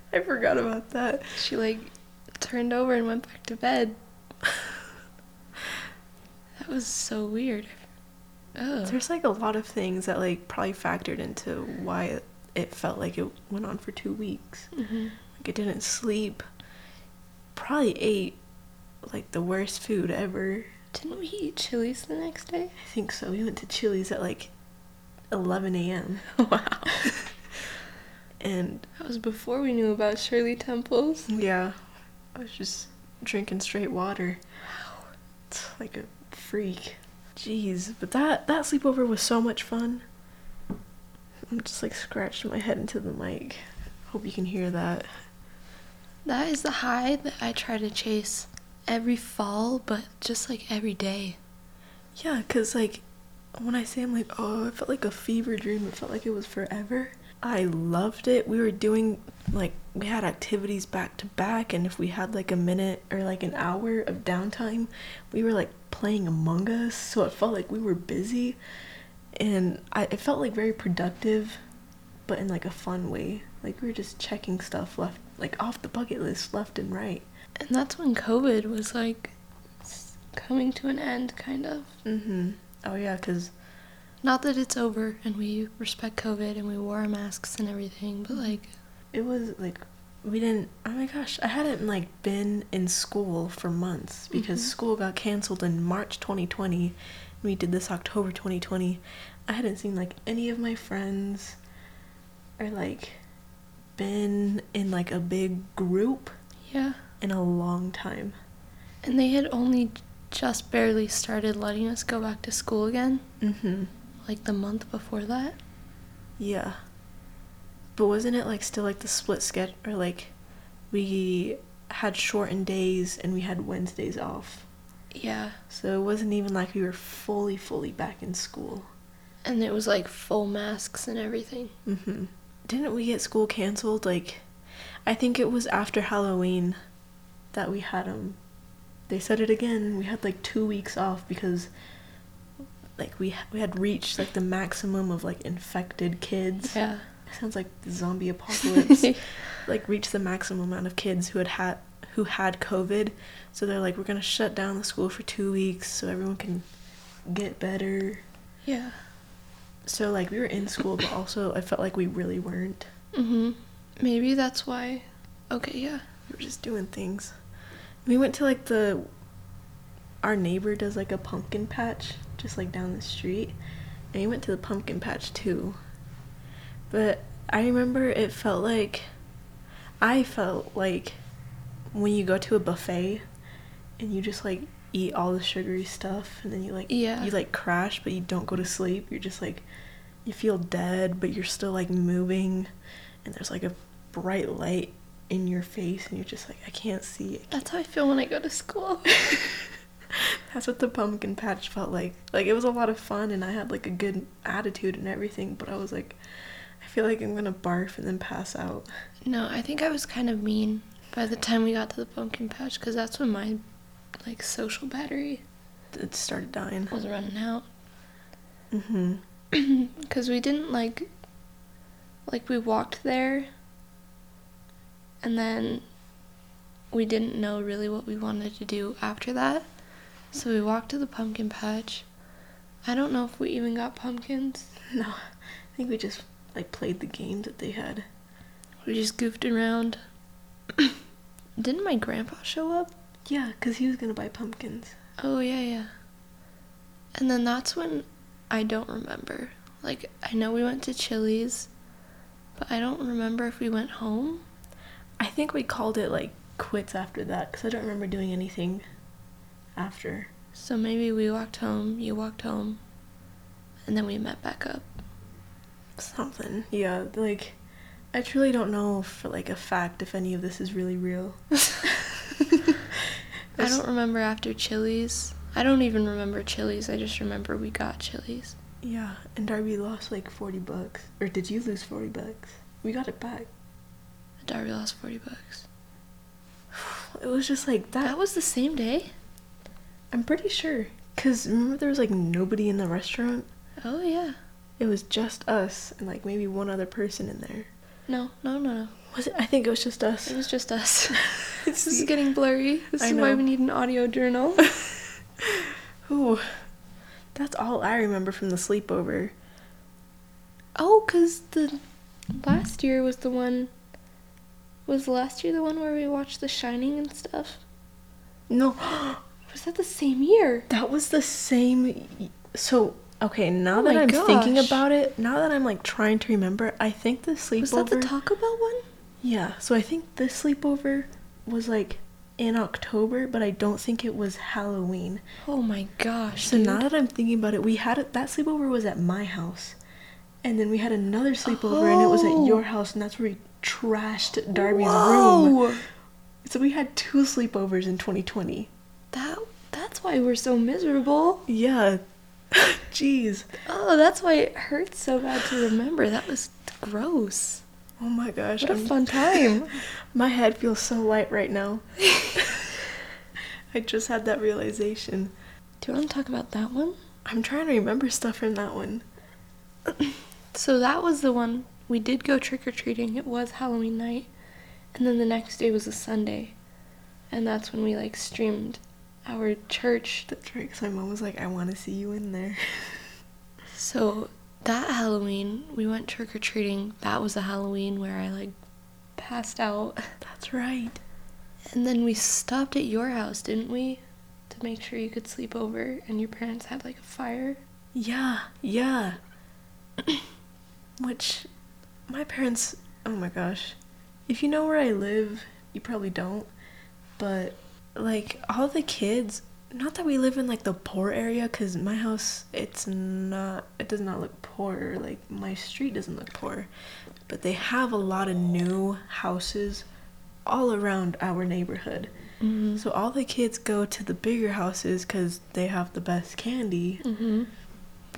[SPEAKER 2] I forgot about that.
[SPEAKER 1] She like turned over and went back to bed. That was so weird. Oh.
[SPEAKER 2] There's like a lot of things that like probably factored into why it, felt like it went on for two weeks.
[SPEAKER 1] hmm
[SPEAKER 2] Like it didn't sleep. Probably ate like the worst food ever.
[SPEAKER 1] Didn't we eat Chili's the next day?
[SPEAKER 2] I think so. We went to Chili's at like 11 a.m.
[SPEAKER 1] Wow.
[SPEAKER 2] And
[SPEAKER 1] That was before we knew about Shirley Temples.
[SPEAKER 2] yeah, I was just drinking straight water
[SPEAKER 1] Wow.
[SPEAKER 2] It's like a freak. Jeez, but that that sleepover was so much fun. I'm just like scratching my head into the mic. Hope you can hear that.
[SPEAKER 1] That is the high that I try to chase every fall, but just like every day.
[SPEAKER 2] Yeah, cause like when I say I'm like, oh, it felt like a fever dream. It felt like it was forever. I loved it. We were doing like we had activities back to back, and if we had like a minute or like an hour of downtime, we were like playing Among Us. So it felt like we were busy, and I it felt like very productive, but in like a fun way. Like we were just checking stuff left, like off the bucket list, left and right.
[SPEAKER 1] And that's when COVID was like coming to an end, kind of.
[SPEAKER 2] Mm-hmm. Oh yeah, cause
[SPEAKER 1] Not that it's over and we respect COVID and we wore our masks and everything, but like,
[SPEAKER 2] it was like we didn't oh my gosh i hadn't like been in school for months because
[SPEAKER 1] Mhm.
[SPEAKER 2] school got canceled in march 2020 and we did this october 2020 i hadn't seen like any of my friends or like been in like a big group
[SPEAKER 1] yeah.
[SPEAKER 2] In a long time
[SPEAKER 1] And they had only just barely started letting us go back to school again,
[SPEAKER 2] mm-hmm
[SPEAKER 1] like the month before that.
[SPEAKER 2] yeah but wasn't it like still like the split schedule or like we had shortened days and we had wednesdays off
[SPEAKER 1] Yeah.
[SPEAKER 2] So it wasn't even like we were fully, fully back in school.
[SPEAKER 1] And it was like full masks and everything.
[SPEAKER 2] hmm Didn't we get school canceled? Like, I think it was after Halloween that we had them. They said it again. We had like two weeks off because, like, we we had reached like the maximum of like infected kids.
[SPEAKER 1] Yeah.
[SPEAKER 2] It sounds like the zombie apocalypse. like reached the maximum amount of kids who had had who had COVID. So they're like, we're gonna shut down the school for two weeks so everyone can get better.
[SPEAKER 1] yeah.
[SPEAKER 2] So like we were in school, but also I felt like we really weren't.
[SPEAKER 1] Mhm. Maybe that's why. Okay, yeah.
[SPEAKER 2] We were just doing things. We went to like the our neighbor does like a pumpkin patch just like down the street, and we went to the pumpkin patch too. But I remember it felt like I felt like when you go to a buffet and you just like eat all the sugary stuff and then you like
[SPEAKER 1] Yeah.
[SPEAKER 2] you like crash but you don't go to sleep. You're just like you feel dead but you're still like moving and there's like a bright light in your face and you're just like I can't see it.
[SPEAKER 1] That's how I feel when I go to school.
[SPEAKER 2] That's what the pumpkin patch felt like. Like it was a lot of fun and I had like a good attitude and everything, but I was like I feel like I'm going to barf and then pass out.
[SPEAKER 1] no, I think I was kind of mean by the time we got to the pumpkin patch because that's when my like social battery
[SPEAKER 2] It started dying.
[SPEAKER 1] was running out.
[SPEAKER 2] Mhm.
[SPEAKER 1] because we didn't like like we walked there and then we didn't know really what we wanted to do after that. So we walked to the pumpkin patch. I don't know if we even got pumpkins.
[SPEAKER 2] No. I think we just like played the game that they had.
[SPEAKER 1] we just goofed around. Didn't my grandpa show up?
[SPEAKER 2] Yeah, cuz he was going to buy pumpkins.
[SPEAKER 1] oh yeah yeah. And then that's when i don't remember. Like i know we went to chili's but i don't remember if we went home
[SPEAKER 2] I think we called it like quits after that cuz I don't remember doing anything after.
[SPEAKER 1] So maybe we walked home, you walked home, and then we met back up.
[SPEAKER 2] Something. Yeah, like I truly don't know for like a fact if any of this is really real.
[SPEAKER 1] I don't remember after Chili's. I don't even remember Chili's. I just remember we got Chili's.
[SPEAKER 2] Yeah, and Darby lost like 40 bucks. Or did you lose 40 bucks? We got it back.
[SPEAKER 1] Darby lost 40 bucks.
[SPEAKER 2] It was just like that.
[SPEAKER 1] That was the same day?
[SPEAKER 2] I'm pretty sure. Cause remember there was like nobody in the restaurant.
[SPEAKER 1] Oh, yeah.
[SPEAKER 2] It was just us and like maybe one other person in there.
[SPEAKER 1] No, no, no, no.
[SPEAKER 2] Was it? I think it was just us.
[SPEAKER 1] It was just us. this is getting blurry. This
[SPEAKER 2] I
[SPEAKER 1] is why we need an audio journal.
[SPEAKER 2] Ooh, that's all I remember from the sleepover.
[SPEAKER 1] oh, because the last year was the one. Was last year the one where we watched The Shining and stuff?
[SPEAKER 2] No,
[SPEAKER 1] Was that the same year?
[SPEAKER 2] that was the same. y- So okay, now
[SPEAKER 1] Oh
[SPEAKER 2] that
[SPEAKER 1] my
[SPEAKER 2] I'm thinking
[SPEAKER 1] gosh.
[SPEAKER 2] about it, now that I'm like trying to remember, I think the sleepover.
[SPEAKER 1] Was that the Taco Bell one?
[SPEAKER 2] Yeah, so I think this sleepover was like in October, but I don't think it was Halloween.
[SPEAKER 1] Oh my gosh.
[SPEAKER 2] So now that I'm thinking about it, we had it, that sleepover was at my house, and then we had another sleepover, and it was at
[SPEAKER 1] Oh.
[SPEAKER 2] your house, and that's where we trashed Darby's room. So we had two sleepovers in 2020.
[SPEAKER 1] That That's why we're so miserable.
[SPEAKER 2] Yeah. Jeez.
[SPEAKER 1] Oh, that's why it hurts so bad to remember. That was gross.
[SPEAKER 2] Oh my gosh.
[SPEAKER 1] What a
[SPEAKER 2] I'm-
[SPEAKER 1] fun time.
[SPEAKER 2] My head feels so light right now. I just had that realization.
[SPEAKER 1] Do you want to talk about that one?
[SPEAKER 2] I'm trying to remember stuff from that one.
[SPEAKER 1] So that was the one we did go trick or treating. It was Halloween night, and then the next day was a Sunday, and that's when we like streamed our church.
[SPEAKER 2] That's right, 'cause my mom was like, I want to see you in there.
[SPEAKER 1] So that Halloween we went trick or treating. That was a Halloween where I like passed out,
[SPEAKER 2] That's right.
[SPEAKER 1] and then we stopped at your house, didn't we? To make sure you could sleep over, and your parents had like a fire.
[SPEAKER 2] Yeah, yeah. Which, my parents, oh my gosh. If you know where I live, you probably don't. But, like, all the kids, not that we live in, like, the poor area, because my house, it's not, it does not look poor. Like, my street doesn't look poor. But they have a lot of new houses all around our neighborhood.
[SPEAKER 1] Mm-hmm.
[SPEAKER 2] So all the kids go to the bigger houses because they have the best candy.
[SPEAKER 1] Mm-hmm.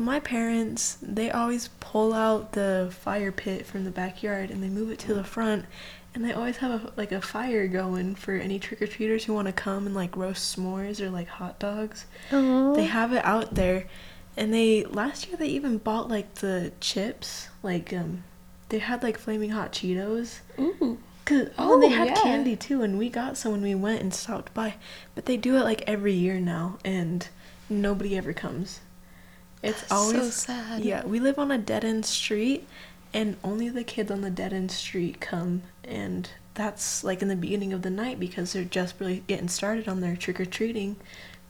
[SPEAKER 2] My parents, they always pull out the fire pit from the backyard and they move it to the front. And they always have a, like a fire going for any trick or treaters who want to come and like roast s'mores or like hot dogs. They have it out there. And they last year they even bought like the chips, like um they had like flaming hot Cheetos.
[SPEAKER 1] Ooh.
[SPEAKER 2] Cause oh, and they had
[SPEAKER 1] yeah.
[SPEAKER 2] candy too, and we got some when we went and stopped by. But they do it like every year now, and nobody ever comes. It's always
[SPEAKER 1] so sad.
[SPEAKER 2] Yeah, we live on a dead end street, and only the kids on the dead end street come, and that's like in the beginning of the night because they're just really getting started on their trick or treating,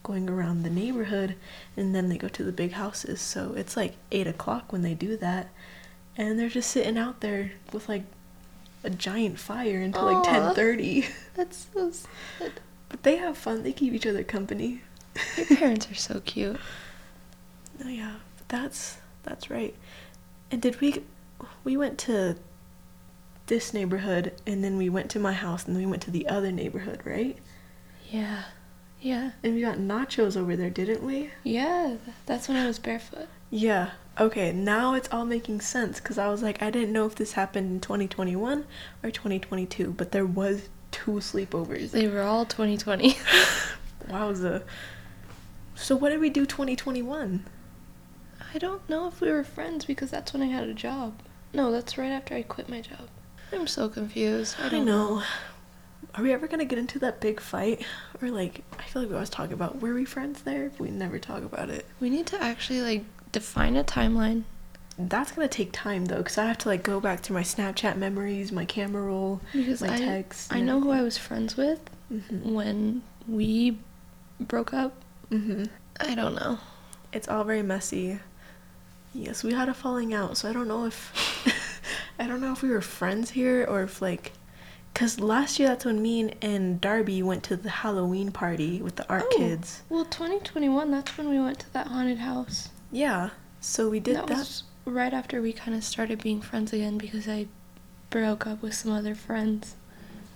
[SPEAKER 2] going around the neighborhood, and then they go to the big houses. So it's like eight o'clock when they do that, and they're just sitting out there with like a giant fire until like ten thirty.
[SPEAKER 1] That's so sad.
[SPEAKER 2] But they have fun. They keep each other company.
[SPEAKER 1] Your parents are so cute.
[SPEAKER 2] That's that's right. And did we we went to this neighborhood and then we went to my house and then we went to the other neighborhood, right?
[SPEAKER 1] Yeah. Yeah.
[SPEAKER 2] And we got nachos over there, didn't we?
[SPEAKER 1] Yeah. That's when I was barefoot.
[SPEAKER 2] Yeah. Okay, now it's all making sense cuz I was like I didn't know if this happened in 2021 or 2022, but there was two sleepovers.
[SPEAKER 1] They were all 2020.
[SPEAKER 2] Wowza. So what did we do 2021?
[SPEAKER 1] I don't know if we were friends because that's when I had a job. No, that's right after I quit my job. I'm so confused. I
[SPEAKER 2] I
[SPEAKER 1] don't
[SPEAKER 2] know. Are we ever gonna get into that big fight? Or like, I feel like we always talk about were we friends there? We never talk about it,
[SPEAKER 1] We need to actually like define a timeline.
[SPEAKER 2] that's gonna take time though, because I have to like go back through my Snapchat memories, my camera roll,
[SPEAKER 1] Because
[SPEAKER 2] my
[SPEAKER 1] I,
[SPEAKER 2] texts.
[SPEAKER 1] I know who I was friends with
[SPEAKER 2] Mm-hmm.
[SPEAKER 1] when we broke up.
[SPEAKER 2] hmm
[SPEAKER 1] I don't know.
[SPEAKER 2] It's all very messy. Yes, we had a falling out, so I don't know if I don't know if we were friends here or if like. Cause last year that's when me and Darby went to the Halloween party with the art
[SPEAKER 1] Oh.
[SPEAKER 2] kids.
[SPEAKER 1] Well, 2021, that's when we went to that haunted house.
[SPEAKER 2] Yeah, so we did
[SPEAKER 1] that,
[SPEAKER 2] that.
[SPEAKER 1] was right after we kind of started being friends again because I broke up with some other friends.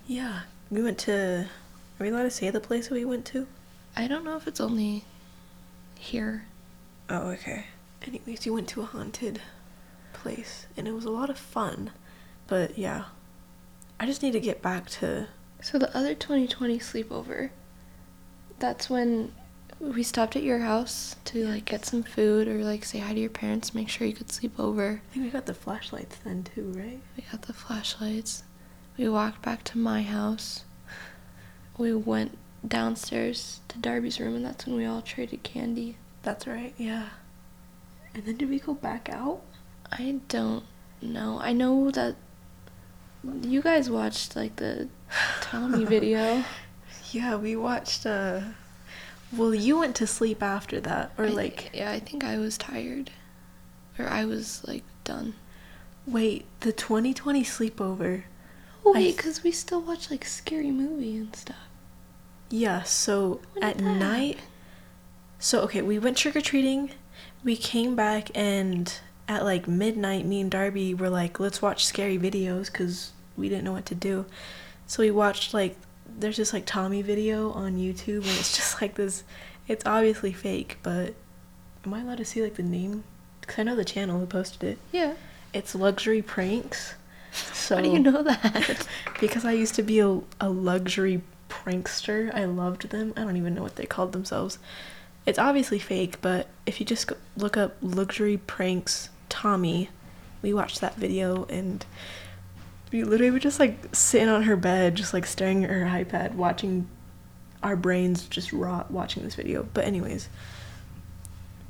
[SPEAKER 2] Yeah, we went to. Are we allowed to say the place that we went to?
[SPEAKER 1] I don't know if it's only here.
[SPEAKER 2] Oh, okay. Anyways, we went to a haunted place, and it was a lot of fun. But yeah, I just need to get back to.
[SPEAKER 1] So the other 2020 sleepover, that's when we stopped at your house to like get some food or like say hi to your parents, make sure you could sleep over.
[SPEAKER 2] I think we got the flashlights then too, right?
[SPEAKER 1] We got the flashlights. We walked back to my house. We went downstairs to Darby's room, and that's when we all traded candy.
[SPEAKER 2] That's right. Yeah. And then did we go back out?
[SPEAKER 1] I don't know. I know that you guys watched like the Tommy video.
[SPEAKER 2] Yeah, we watched. uh Well, you went to sleep after that, or
[SPEAKER 1] I-
[SPEAKER 2] like,
[SPEAKER 1] yeah, I think I was tired, or I was like done.
[SPEAKER 2] wait, the 2020 sleepover.
[SPEAKER 1] Oh wait, because we still watch like scary movie and stuff.
[SPEAKER 2] Yeah, so at night.
[SPEAKER 1] happen?
[SPEAKER 2] So, okay, we went trick or treating. We came back, and at like midnight, me and Darby were like, let's watch scary videos because we didn't know what to do. So, we watched like, there's this like Tommy video on YouTube, and it's just like this. It's obviously fake, but am I allowed to see like the name? Because I know the channel who posted it.
[SPEAKER 1] Yeah.
[SPEAKER 2] It's Luxury Pranks. So
[SPEAKER 1] How do you know that?
[SPEAKER 2] because I used to be a, a luxury prankster. I loved them. I don't even know what they called themselves. It's obviously fake, but if you just look up luxury pranks Tommy, we watched that video and we literally were just like sitting on her bed, just like staring at her iPad, watching our brains just rot watching this video. But anyways,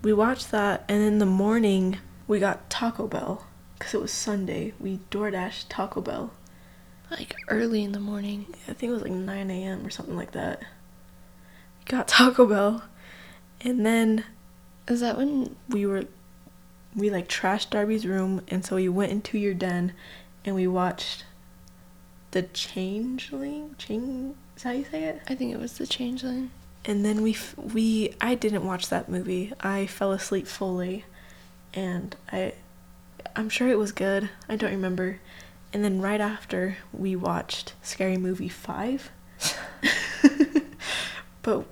[SPEAKER 2] we watched that, and in the morning we got Taco Bell because it was Sunday. We DoorDash Taco Bell.
[SPEAKER 1] like early in the morning.
[SPEAKER 2] I think it was like 9 a.m. or something like that. We got Taco Bell, and then
[SPEAKER 1] Is that when
[SPEAKER 2] we were we like trashed Darby's room, and so we went into your den, and we watched the Changeling. Change is how you say it?
[SPEAKER 1] I think it was the changeling?
[SPEAKER 2] And then we f- we I didn't watch that movie. I fell asleep fully, and I I'm sure it was good. I don't remember. And then right after we watched Scary Movie five. but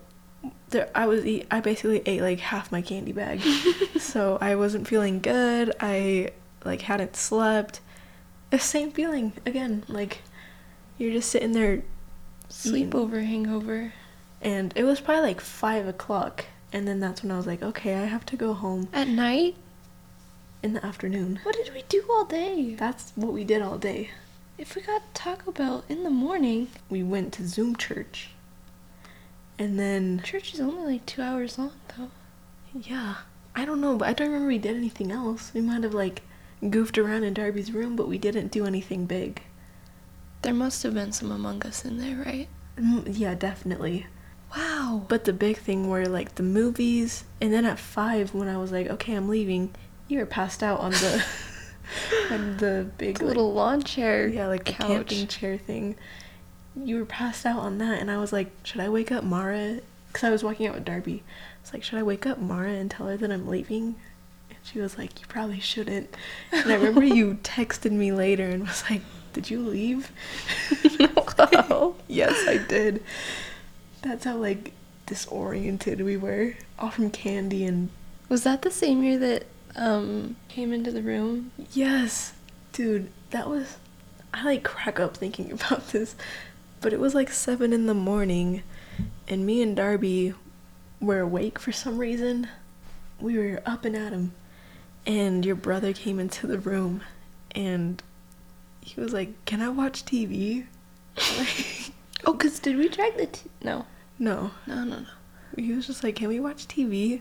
[SPEAKER 2] there I was eat I basically ate like half my candy bag. so I wasn't feeling good. I like hadn't slept. The same feeling again. Like you're just sitting there
[SPEAKER 1] Sleepover hangover.
[SPEAKER 2] and it was probably like five o'clock. And then that's when I was like, okay, I have to go home
[SPEAKER 1] At night?
[SPEAKER 2] in the afternoon.
[SPEAKER 1] What did we do all day?
[SPEAKER 2] That's what we did all day.
[SPEAKER 1] If we got Taco Bell in the morning,
[SPEAKER 2] We went to Zoom church. And then,
[SPEAKER 1] church is only like two hours long though.
[SPEAKER 2] yeah, I don't know, but I don't remember we did anything else. We might have like goofed around in Darby's room, but we didn't do anything big.
[SPEAKER 1] There must have been some Among Us in there, right?
[SPEAKER 2] Mm, Yeah, definitely.
[SPEAKER 1] Wow.
[SPEAKER 2] But the big thing were like the movies, and then at five, when I was like, okay, I'm leaving, you were passed out on the on the big
[SPEAKER 1] the
[SPEAKER 2] like,
[SPEAKER 1] little lawn chair.
[SPEAKER 2] yeah, like
[SPEAKER 1] couch.
[SPEAKER 2] camping chair thing. You were passed out on that, and I was like, should I wake up Mara? Because I was walking out with Darby. I was like, should I wake up Mara and tell her that I'm leaving? And she was like, you probably shouldn't. And I remember you texted me later and was like, did you leave? Yes, I did. That's how like disoriented we were, all from candy and
[SPEAKER 1] Was that the same year that um came into the room?
[SPEAKER 2] Yes, dude, that was. I like crack up thinking about this, but it was like seven in the morning, and me and Darby were awake for some reason. We were up and at 'em, and your brother came into the room, and he was like, "Can I watch TV?"
[SPEAKER 1] Oh, cause did we drag the t- no
[SPEAKER 2] no,
[SPEAKER 1] no no no.
[SPEAKER 2] he was just like, "Can we watch TV?"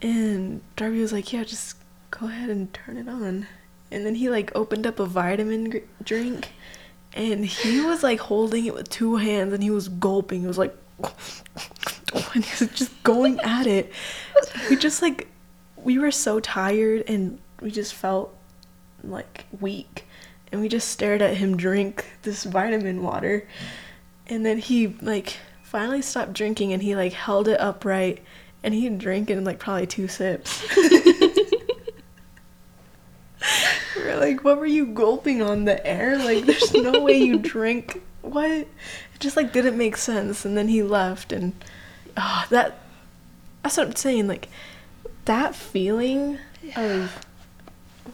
[SPEAKER 2] And Darby was like, "Yeah, just go ahead and turn it on." And then he like opened up a vitamin gr- drink, and he was like holding it with two hands, and he was gulping. He was like, and he was just going at it. We just like, we were so tired, and we just felt like weak, and we just stared at him drink this vitamin water, and then he like finally stopped drinking, and he like held it upright, and he drank it in like probably two sips. Like, what were you gulping on the air? Like, there's no way you drink. What? It just like didn't make sense. And then he left, and oh, that. That's what I'm saying. Like, that feeling of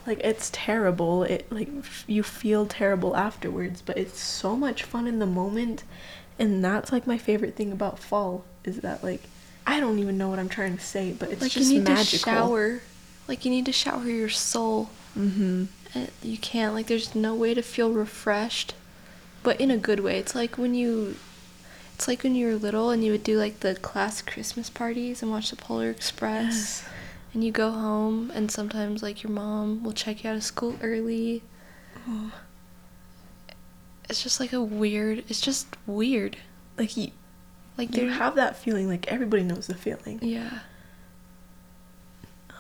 [SPEAKER 2] like it's terrible. It like f- you feel terrible afterwards, but it's so much fun in the moment, and that's like my favorite thing about fall is that like I don't even know what I'm trying to say, but it's
[SPEAKER 1] like
[SPEAKER 2] just
[SPEAKER 1] you need
[SPEAKER 2] magical.
[SPEAKER 1] to shower. Like you need to shower your soul.
[SPEAKER 2] Mm-hmm.
[SPEAKER 1] You can't. Like there's no way to feel refreshed, but in a good way. It's like when you. It's like when you were little and you would do like the class Christmas parties and watch the Polar Express.
[SPEAKER 2] Yes.
[SPEAKER 1] And you go home and sometimes like your mom will check you out of school early.
[SPEAKER 2] Oh.
[SPEAKER 1] It's just like a weird. It's just weird.
[SPEAKER 2] Like you,
[SPEAKER 1] Like
[SPEAKER 2] you have that feeling. Like everybody knows the feeling.
[SPEAKER 1] Yeah.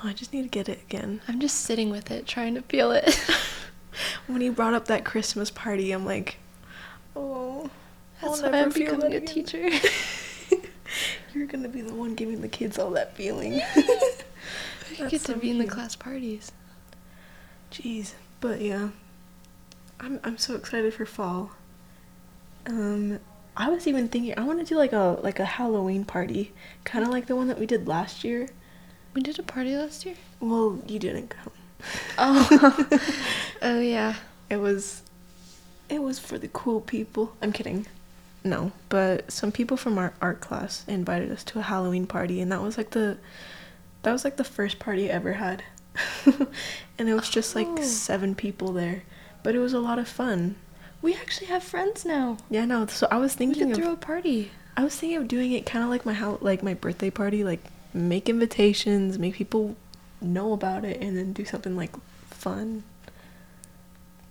[SPEAKER 2] Oh, I just need to get it again.
[SPEAKER 1] I'm just sitting with it, trying to feel it.
[SPEAKER 2] When he brought up that Christmas party, I'm like, oh,
[SPEAKER 1] That's
[SPEAKER 2] I'll
[SPEAKER 1] why
[SPEAKER 2] never
[SPEAKER 1] I'm
[SPEAKER 2] feel
[SPEAKER 1] becoming a
[SPEAKER 2] again."
[SPEAKER 1] teacher.
[SPEAKER 2] You're gonna be the one giving the kids all that feeling.
[SPEAKER 1] I get to
[SPEAKER 2] so
[SPEAKER 1] be in the class parties.
[SPEAKER 2] Jeez, but yeah, I'm I'm so excited for fall. Um, I was even thinking I want to do like a like a Halloween party, kind of like the one that we did last year.
[SPEAKER 1] We did a party last year.
[SPEAKER 2] Well, you didn't come.
[SPEAKER 1] Oh. oh yeah.
[SPEAKER 2] It was it was for the cool people. I'm kidding. No, but some people from our art class invited us to a Halloween party and that was like the that was like the first party I ever had. and it was just like
[SPEAKER 1] Oh.
[SPEAKER 2] 7 people there, but it was a lot of fun.
[SPEAKER 1] We actually have friends now.
[SPEAKER 2] Yeah, no. So I was
[SPEAKER 1] We
[SPEAKER 2] thinking
[SPEAKER 1] could
[SPEAKER 2] of
[SPEAKER 1] throw a party.
[SPEAKER 2] I was thinking of doing it kind of like my how like my birthday party, like make invitations, make people know about it, and then do something like fun,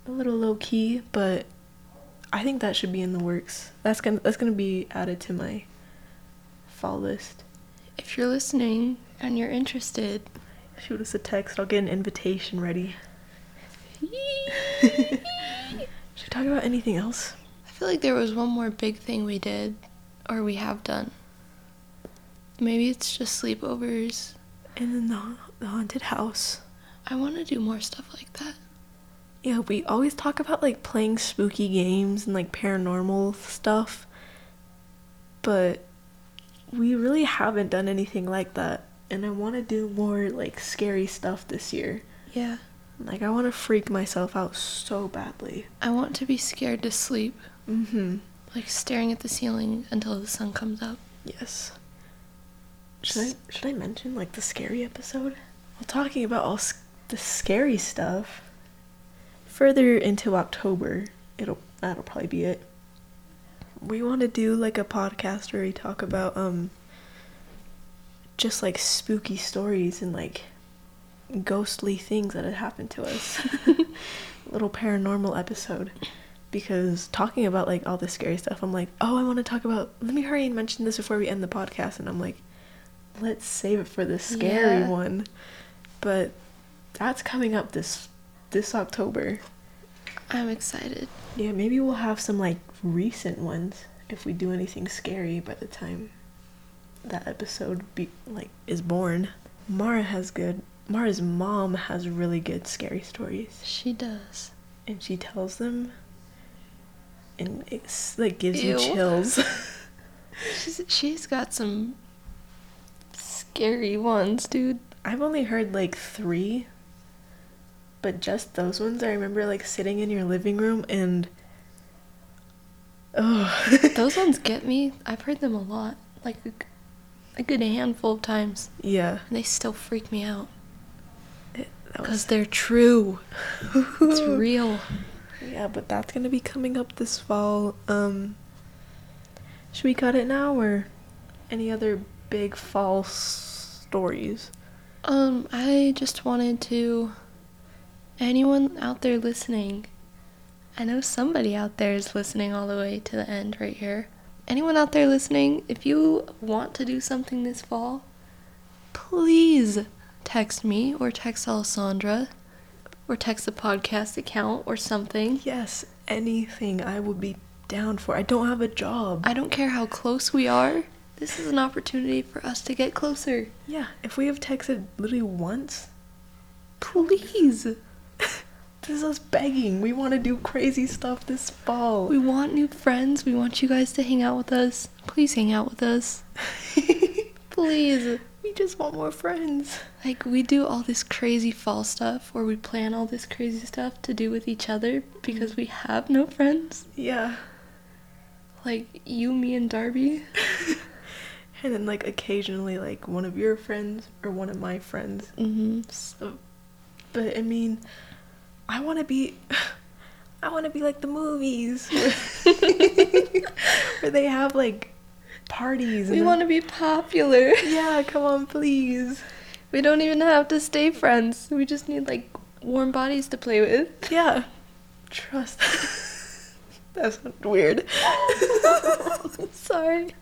[SPEAKER 2] a little low key. But I think that should be in the works. That's gonna that's gonna be added to my fall list.
[SPEAKER 1] If you're listening and you're interested,
[SPEAKER 2] Shoot us a text. I'll get an invitation ready. Should we talk about anything else?
[SPEAKER 1] I feel like there was one more big thing we did, or we have done. Maybe it's just sleepovers.
[SPEAKER 2] And then the, the haunted house.
[SPEAKER 1] I want to do more stuff like that.
[SPEAKER 2] Yeah, we always talk about like playing spooky games and like paranormal stuff, but we really haven't done anything like that. And I want to do more like scary stuff this year.
[SPEAKER 1] Yeah.
[SPEAKER 2] Like, I want to freak myself out so badly.
[SPEAKER 1] I want to be scared to sleep,
[SPEAKER 2] hmm.
[SPEAKER 1] like staring at the ceiling until the sun comes up.
[SPEAKER 2] Yes. Should I, should I mention like the scary episode? Well, talking about all s- the scary stuff. Further into October, it'll that'll probably be it. We want to do like a podcast where we talk about um just like spooky stories and like ghostly things that had happened to us. Little paranormal episode. Because talking about like all the scary stuff, I'm like, oh, I want to talk about. Let me hurry and mention this before we end the podcast. And I'm like, let's save it for the scary
[SPEAKER 1] Yeah.
[SPEAKER 2] one. But that's coming up this this October.
[SPEAKER 1] I'm excited.
[SPEAKER 2] Yeah, maybe we'll have some like recent ones if we do anything scary by the time that episode be like is born. Mara has good. Mara's mom has really good scary stories,
[SPEAKER 1] She does.
[SPEAKER 2] and she tells them, and it's like gives you chills.
[SPEAKER 1] She's she's got some scary ones, dude.
[SPEAKER 2] I've only heard like three, but just those ones. I remember like sitting in your living room and. Oh.
[SPEAKER 1] Those ones get me. I've heard them a lot, like a good handful of times,
[SPEAKER 2] yeah.
[SPEAKER 1] and they still freak me out because
[SPEAKER 2] was
[SPEAKER 1] they're true. It's real.
[SPEAKER 2] Yeah, but that's gonna be coming up this fall. Um, should we cut it now or any other big false stories?
[SPEAKER 1] Um, I just wanted to. Anyone out there listening? I know somebody out there is listening all the way to the end right here. Anyone out there listening, if you want to do something this fall, please text me or text Alessandra or text the podcast account or something.
[SPEAKER 2] Yes, anything I would be down for. I don't have a job.
[SPEAKER 1] I don't care how close we are. This is an opportunity for us to get closer.
[SPEAKER 2] yeah, if we have texted literally once,
[SPEAKER 1] Please.
[SPEAKER 2] this is us begging. We want to do crazy stuff this fall.
[SPEAKER 1] We want new friends. We want you guys to hang out with us. Please hang out with us. Please.
[SPEAKER 2] we just want more friends.
[SPEAKER 1] Like, we do all this crazy fall stuff, or we plan all this crazy stuff to do with each other because mm-hmm. we have no friends.
[SPEAKER 2] Yeah.
[SPEAKER 1] Like, you, me, and Darby.
[SPEAKER 2] And then like occasionally like one of your friends or one of my friends.
[SPEAKER 1] Mm-hmm.
[SPEAKER 2] So, but I mean, I want to be, I want to be like the movies where they have like parties.
[SPEAKER 1] We want to be popular.
[SPEAKER 2] Yeah, come on, please.
[SPEAKER 1] We don't even have to stay friends. We just need, like, warm bodies to play with.
[SPEAKER 2] Yeah, trust. That's weird.
[SPEAKER 1] Sorry.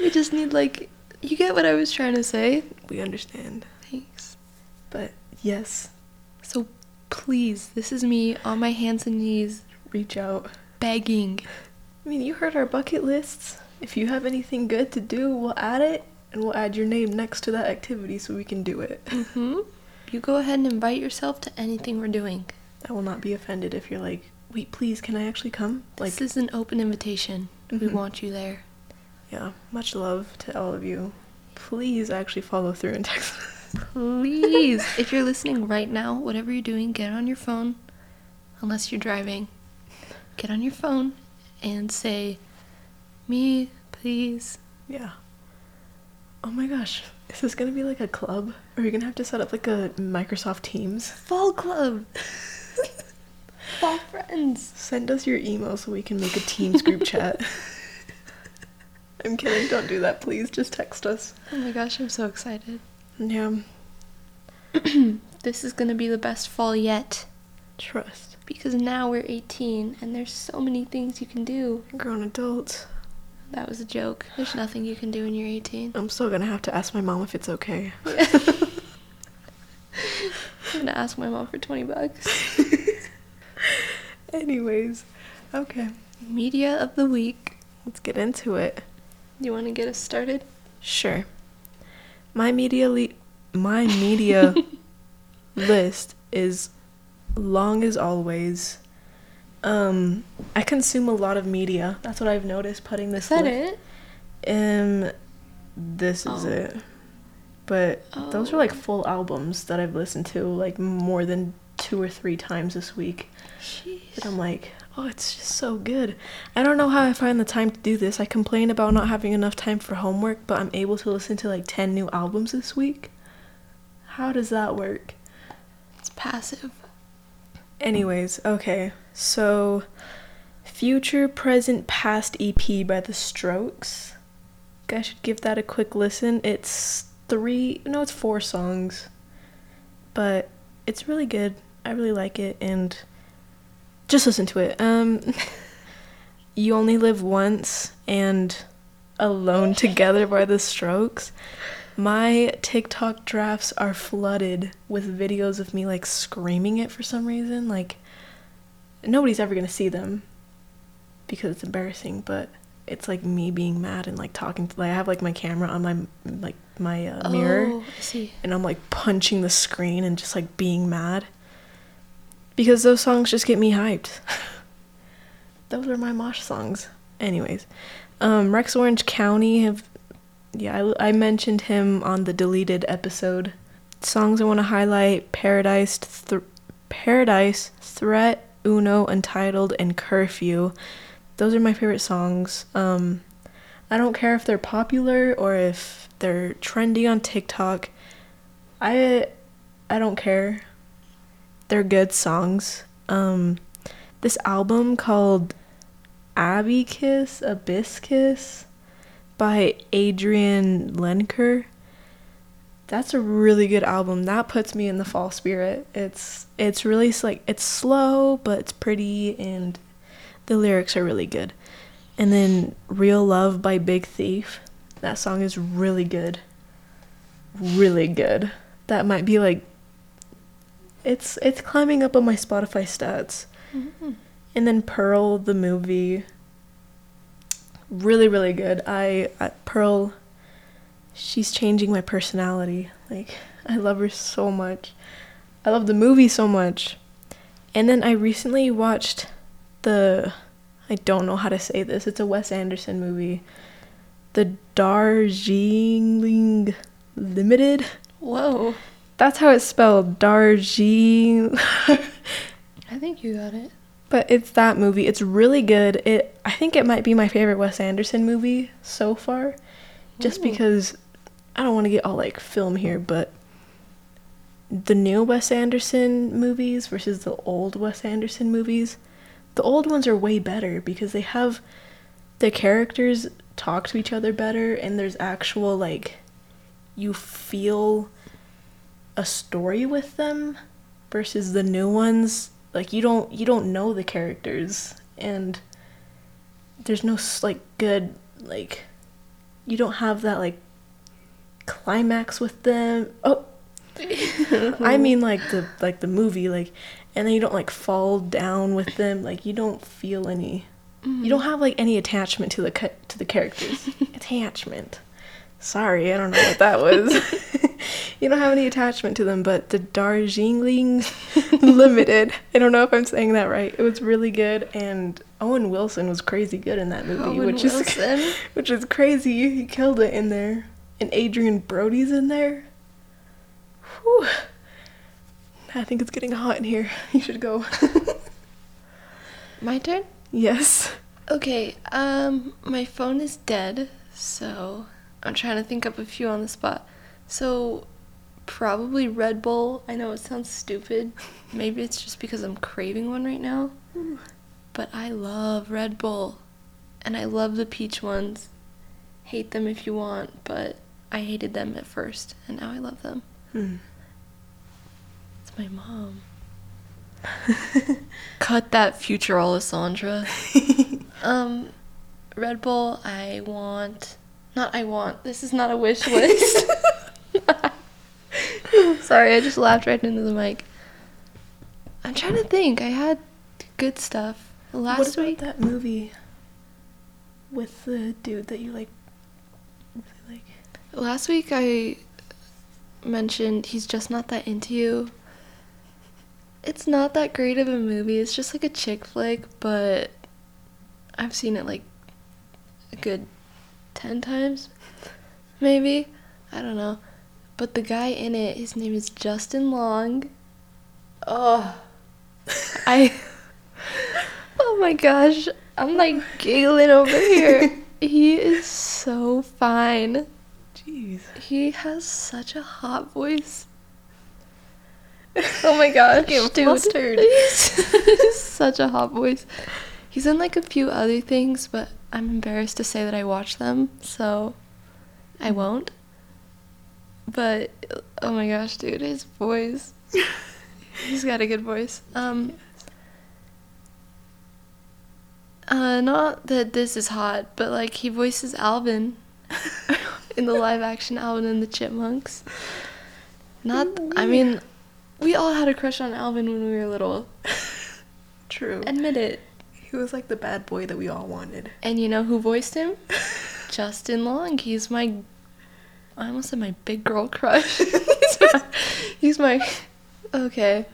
[SPEAKER 1] We just need, like, you get what I was trying to say?
[SPEAKER 2] we understand,
[SPEAKER 1] Thanks.
[SPEAKER 2] but yes,
[SPEAKER 1] So please, this is me on my hands and knees
[SPEAKER 2] reach out.
[SPEAKER 1] begging.
[SPEAKER 2] I mean, you heard our bucket lists. If you have anything good to do, we'll add it and we'll add your name next to that activity so we can do it.
[SPEAKER 1] Mm-hmm. You go ahead and invite yourself to anything we're doing.
[SPEAKER 2] I will not be offended if you're like, wait, please, can I actually come? Like,
[SPEAKER 1] this is an open invitation. We
[SPEAKER 2] Mhm.
[SPEAKER 1] want you there.
[SPEAKER 2] Yeah, much love to all of you. Please actually follow through and text.
[SPEAKER 1] Please, if you're listening right now, whatever you're doing, get on your phone. Unless you're driving, get on your phone and say, "Me, please."
[SPEAKER 2] Yeah. Oh my gosh, is this gonna be like a club? Are you gonna have to set up like a Microsoft Teams?
[SPEAKER 1] Fall club. Fall friends.
[SPEAKER 2] Send us your email so we can make a Teams group chat. I'm kidding, don't do that, please. Just text us.
[SPEAKER 1] Oh my gosh, I'm so excited.
[SPEAKER 2] Yeah,
[SPEAKER 1] This is gonna be the best fall yet
[SPEAKER 2] trust.
[SPEAKER 1] because now we're 18 and there's so many things you can do.
[SPEAKER 2] Grown adults.
[SPEAKER 1] That was a joke. There's nothing you can do when you're 18.
[SPEAKER 2] I'm still gonna have to ask my mom if it's okay.
[SPEAKER 1] I'm gonna ask my mom for 20 bucks.
[SPEAKER 2] Anyways, okay,
[SPEAKER 1] Media of the week.
[SPEAKER 2] let's get into it.
[SPEAKER 1] You want to get us started?
[SPEAKER 2] Sure. My media le- my media list is long as always. Um, I consume a lot of media. That's what I've noticed putting this.
[SPEAKER 1] Is that
[SPEAKER 2] li-
[SPEAKER 1] it?
[SPEAKER 2] Um, this is
[SPEAKER 1] Oh.
[SPEAKER 2] it. But those are like
[SPEAKER 1] Oh.
[SPEAKER 2] full albums that I've listened to like more than two or three times this week. And I'm like, oh, it's just so good. I don't know how I find the time to do this. I complain about not having enough time for homework, but I'm able to listen to like 10 new albums this week. How does that work?
[SPEAKER 1] It's passive.
[SPEAKER 2] Anyways, okay. So, Future, Present, Past EP by The Strokes. I should give that a quick listen. It's three, no, it's four songs. But it's really good. I really like it and just listen to it. Um You Only Live Once and Alone Together by The Strokes. My TikTok drafts are flooded with videos of me like screaming it for some reason. Like nobody's ever gonna see them because it's embarrassing, but it's like me being mad and like talking to like I have like my camera on my like my uh, mirror
[SPEAKER 1] Oh,
[SPEAKER 2] and I'm like punching the screen and just like being mad because those songs just get me hyped. those are my mosh songs. Anyways, um, Rex Orange County have yeah I, I mentioned him on the deleted episode. Songs I want to highlight: Paradise, Th- Paradise, Threat, Uno, Untitled, and Curfew. Those are my favorite songs. Um, I don't care if they're popular or if they're trendy on TikTok. I I don't care. They're good songs. Um this album called abysskiss, Kiss by Adrianne Lenker. That's a really good album. That puts me in the fall spirit. It's it's really like it's slow, but it's pretty and the lyrics are really good. And then Real Love by Big Thief. That song is really good. Really good. That might be like it's it's climbing up on my Spotify stats.
[SPEAKER 1] Mhm.
[SPEAKER 2] And then Pearl the movie really really good. I, I Pearl she's changing my personality. Like I love her so much. I love the movie so much. And then I recently watched the I don't know how to say this. It's a Wes Anderson movie. The Darjeeling Limited.
[SPEAKER 1] Whoa.
[SPEAKER 2] That's how it's spelled. Darjeeling.
[SPEAKER 1] I think you got it.
[SPEAKER 2] But it's that movie. It's really good. It I think it might be my favorite Wes Anderson movie so far. Just
[SPEAKER 1] Ooh.
[SPEAKER 2] because I don't want to get all like film here, but the new Wes Anderson movies versus the old Wes Anderson movies, the old ones are way better because they have the characters talk to each other better and there's actual like you feel a story with them versus the new ones like you don't you don't know the characters and there's no like good like you don't have that like climax with them. Oh i mean like the like the movie like and then you don't like fall down with them like you don't feel any you don't mm-hmm. have like any attachment to the ca- to the characters. Attachment. Sorry i don't know what that was you don't have any attachment to them, but the Darjeeling Limited. I don't know if I'm saying that right. It was really good, and Owen Wilson was crazy good in that movie,
[SPEAKER 1] Owen
[SPEAKER 2] which
[SPEAKER 1] Wilson.
[SPEAKER 2] is which is crazy. He killed it in there, and Adrien Brody's in there. Whew. I think it's getting hot in here. You should go.
[SPEAKER 1] My turn?
[SPEAKER 2] yes.
[SPEAKER 1] Okay, um, my phone is dead, so I'm trying to think up a few on the spot. So, probably Red Bull. I know it sounds stupid. Maybe it's just because I'm craving one right now. But I love Red Bull. And I love the peach ones. Hate them if you want, but I hated them at first, and now I love them.
[SPEAKER 2] Hmm.
[SPEAKER 1] It's my mom. Cut that future Alessandra. um, Red Bull, I want. Not I want. This is not a wish list. Sorry, I just laughed right into the mic. I'm trying to think. I had good stuff. Last week.
[SPEAKER 2] that movie with the dude that you like? Really like?
[SPEAKER 1] Last week I mentioned he's just not that into you. It's not that great of a movie. It's just like a chick flick, but I've seen it like a good 10 times maybe. I don't know. But the guy in it, his name is Justin Long. Oh. I Oh my gosh. I'm like giggling over here. he is so fine.
[SPEAKER 2] Jeez.
[SPEAKER 1] He has such a hot voice. Oh my gosh, dude. He's such a hot voice. He's in like a few other things, but I'm embarrassed to say that I watch them, so I mm. won't. But oh my gosh, dude, his voice. He's got a good voice. Um uh not that this is hot, but like he voices Alvin in the live action Alvin and the Chipmunks. Not I mean we all had a crush on Alvin when we were little.
[SPEAKER 2] True.
[SPEAKER 1] Admit it.
[SPEAKER 2] he was like the bad boy that we all wanted.
[SPEAKER 1] And you know who voiced him? Justin Long. He's my I almost said my big girl crush. he's, my, he's my okay.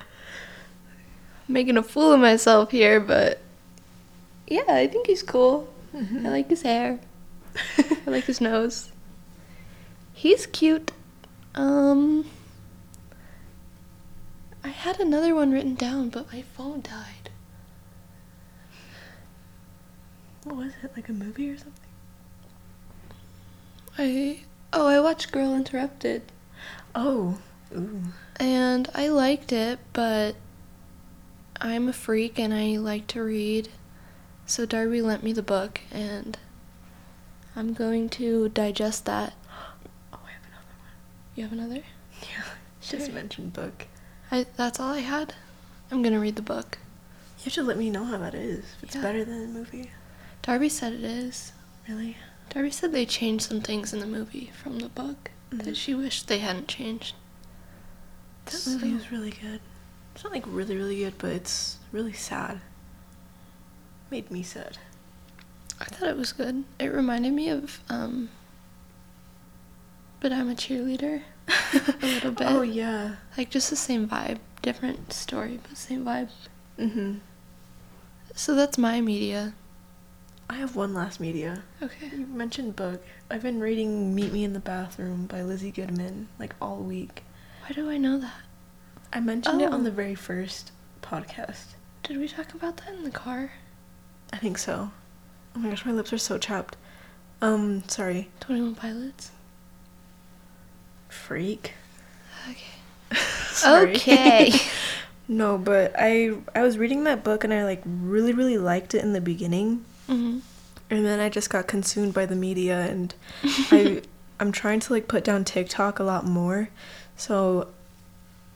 [SPEAKER 1] Making a fool of myself here, but yeah, I think he's cool. I like his hair. I like his nose. He's cute. Um I had another one written down, but my phone died.
[SPEAKER 2] What was it? Like a movie or something?
[SPEAKER 1] I oh, I watched Girl Interrupted.
[SPEAKER 2] Oh. Ooh.
[SPEAKER 1] And I liked it, but I'm a freak and I like to read. So Darby lent me the book and I'm going to digest that.
[SPEAKER 2] Oh, I have another one.
[SPEAKER 1] You have another?
[SPEAKER 2] Yeah. Just mentioned book.
[SPEAKER 1] I that's all I had. I'm going to read the book.
[SPEAKER 2] You have to let me know how that is. If it's
[SPEAKER 1] Yeah.
[SPEAKER 2] better than the movie.
[SPEAKER 1] Darby said it is.
[SPEAKER 2] Really?
[SPEAKER 1] Darby said they changed some things in the movie from the book
[SPEAKER 2] Mhm.
[SPEAKER 1] that she wished they hadn't changed.
[SPEAKER 2] That movie was really good. It's not like really, really good, but it's really sad. Made me sad.
[SPEAKER 1] I thought it was good. It reminded me of um but I'm a cheerleader a little bit.
[SPEAKER 2] Oh yeah.
[SPEAKER 1] Like just the same vibe, different story, but same vibe.
[SPEAKER 2] Mm-hmm.
[SPEAKER 1] So that's my media.
[SPEAKER 2] I have one last media.
[SPEAKER 1] Okay.
[SPEAKER 2] You mentioned book. I've been reading Meet Me in the Bathroom by Lizzie Goodman like all week.
[SPEAKER 1] Why do I know that?
[SPEAKER 2] I mentioned it on
[SPEAKER 1] Oh.
[SPEAKER 2] the very first podcast.
[SPEAKER 1] Did we talk about that in the car?
[SPEAKER 2] I think so. Oh my gosh, my lips are so chapped. Um, sorry.
[SPEAKER 1] Twenty One Pilots.
[SPEAKER 2] Freak.
[SPEAKER 1] Okay.
[SPEAKER 2] Sorry.
[SPEAKER 1] Okay.
[SPEAKER 2] no, but I I was reading that book and I like really really liked it in the beginning.
[SPEAKER 1] Hmm
[SPEAKER 2] And then I just got consumed by the media and I I'm trying to like put down TikTok a lot more. So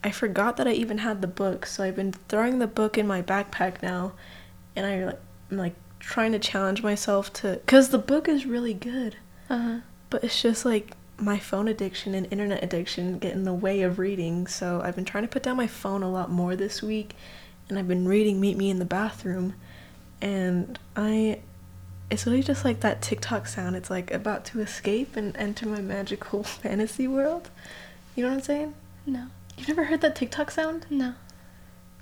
[SPEAKER 2] I forgot that I even had the book. So I've been throwing the book in my backpack now and I like I'm like trying to challenge myself to cuz the book is really good.
[SPEAKER 1] Uh-huh.
[SPEAKER 2] But it's just like my phone addiction and internet addiction get in the way of reading. So I've been trying to put down my phone a lot more this week and I've been reading Meet Me in the Bathroom and I it's really just like that TikTok sound. It's like about to escape and enter my magical fantasy world. You know what I'm saying?
[SPEAKER 1] No.
[SPEAKER 2] You've never heard that TikTok sound?
[SPEAKER 1] No.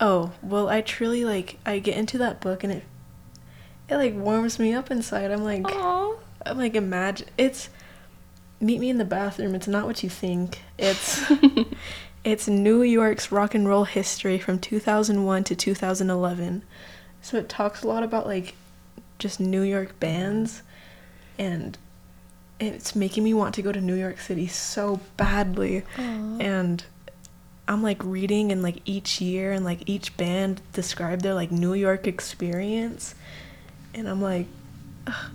[SPEAKER 2] Oh, well, I truly like I get into that book and it it like warms me up inside. I'm like
[SPEAKER 1] Aww.
[SPEAKER 2] I'm like imagine it's meet me in the bathroom. It's not what you think. It's it's New York's rock and roll history from 2001 to 2011. So it talks a lot about like just New York bands and it's making me want to go to New York City so badly
[SPEAKER 1] Aw.
[SPEAKER 2] and I'm like reading and like each year and like each band describe their like New York experience and I'm like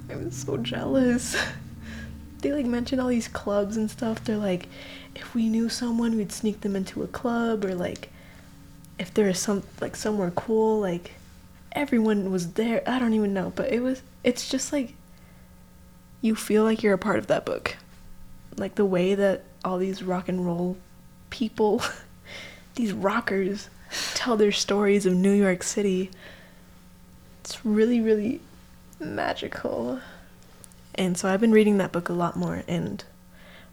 [SPEAKER 2] I'm so jealous. they like mention all these clubs and stuff. They're like if we knew someone we'd sneak them into a club or like if there is some like somewhere cool like everyone was there. I don't even know, but it was it's just like you feel like you're a part of that book. Like the way that all these rock and roll people, these rockers, tell their stories of New York City. It's really, really magical. And so I've been reading that book a lot more, and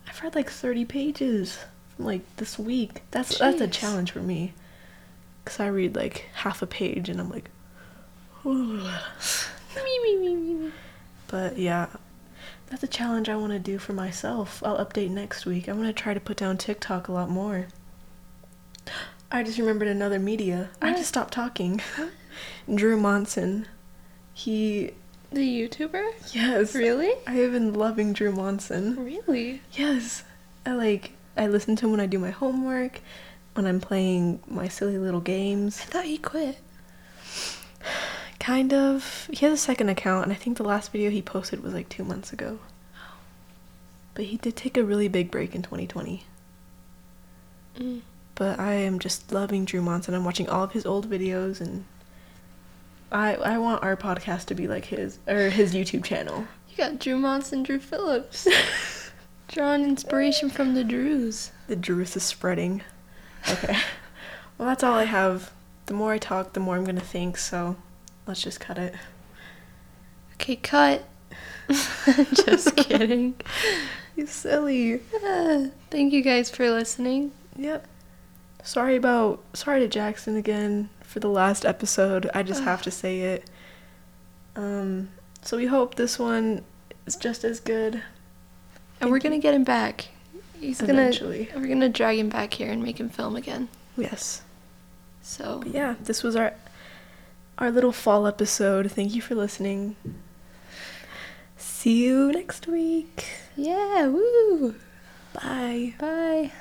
[SPEAKER 2] I've read like 30 pages from like this week. That's that's a challenge for me, cause I read like half a page, and I'm like,
[SPEAKER 1] Me, me, me, me, me.
[SPEAKER 2] But yeah, that's a challenge I want to do for myself. I'll update next week. I'm going to try to put down TikTok a lot more. I just remembered another media. I just stopped talking. Drew Monson. He,
[SPEAKER 1] The YouTuber?
[SPEAKER 2] yes.
[SPEAKER 1] Really?
[SPEAKER 2] I have been loving Drew Monson.
[SPEAKER 1] Really?
[SPEAKER 2] Yes. I like, I listen to him when I do my homework, when I'm playing my silly little games.
[SPEAKER 1] I thought he quit.
[SPEAKER 2] Kind of. He has a second account, and I think the last video he posted was like two months ago. But he did take a really big break in 2020.
[SPEAKER 1] Mm.
[SPEAKER 2] But I am just loving Drew Monson. And i'm watching all of his old videos, and I I want our podcast to be like his or his YouTube channel.
[SPEAKER 1] You got Drew Monson, Drew Phillips. Drawing inspiration from the Drews.
[SPEAKER 2] The Druth is spreading. Okay. well, that's all I have. The more I talk, the more I'm gonna think. So, let's just cut it.
[SPEAKER 1] Okay, cut. Just kidding.
[SPEAKER 2] You silly.
[SPEAKER 1] Uh, thank you guys for listening.
[SPEAKER 2] Yep. Sorry about sorry to Jackson again for the last episode. I just have to say it. Um so we hope this one is just as good
[SPEAKER 1] And we're gonna get him back. He's
[SPEAKER 2] eventually.
[SPEAKER 1] gonna. We're gonna drag him back here and make him film again.
[SPEAKER 2] Yes.
[SPEAKER 1] So
[SPEAKER 2] But yeah, this was our our little fall episode. Thank you for listening. See you next week.
[SPEAKER 1] yeah, woo.
[SPEAKER 2] Bye.
[SPEAKER 1] Bye.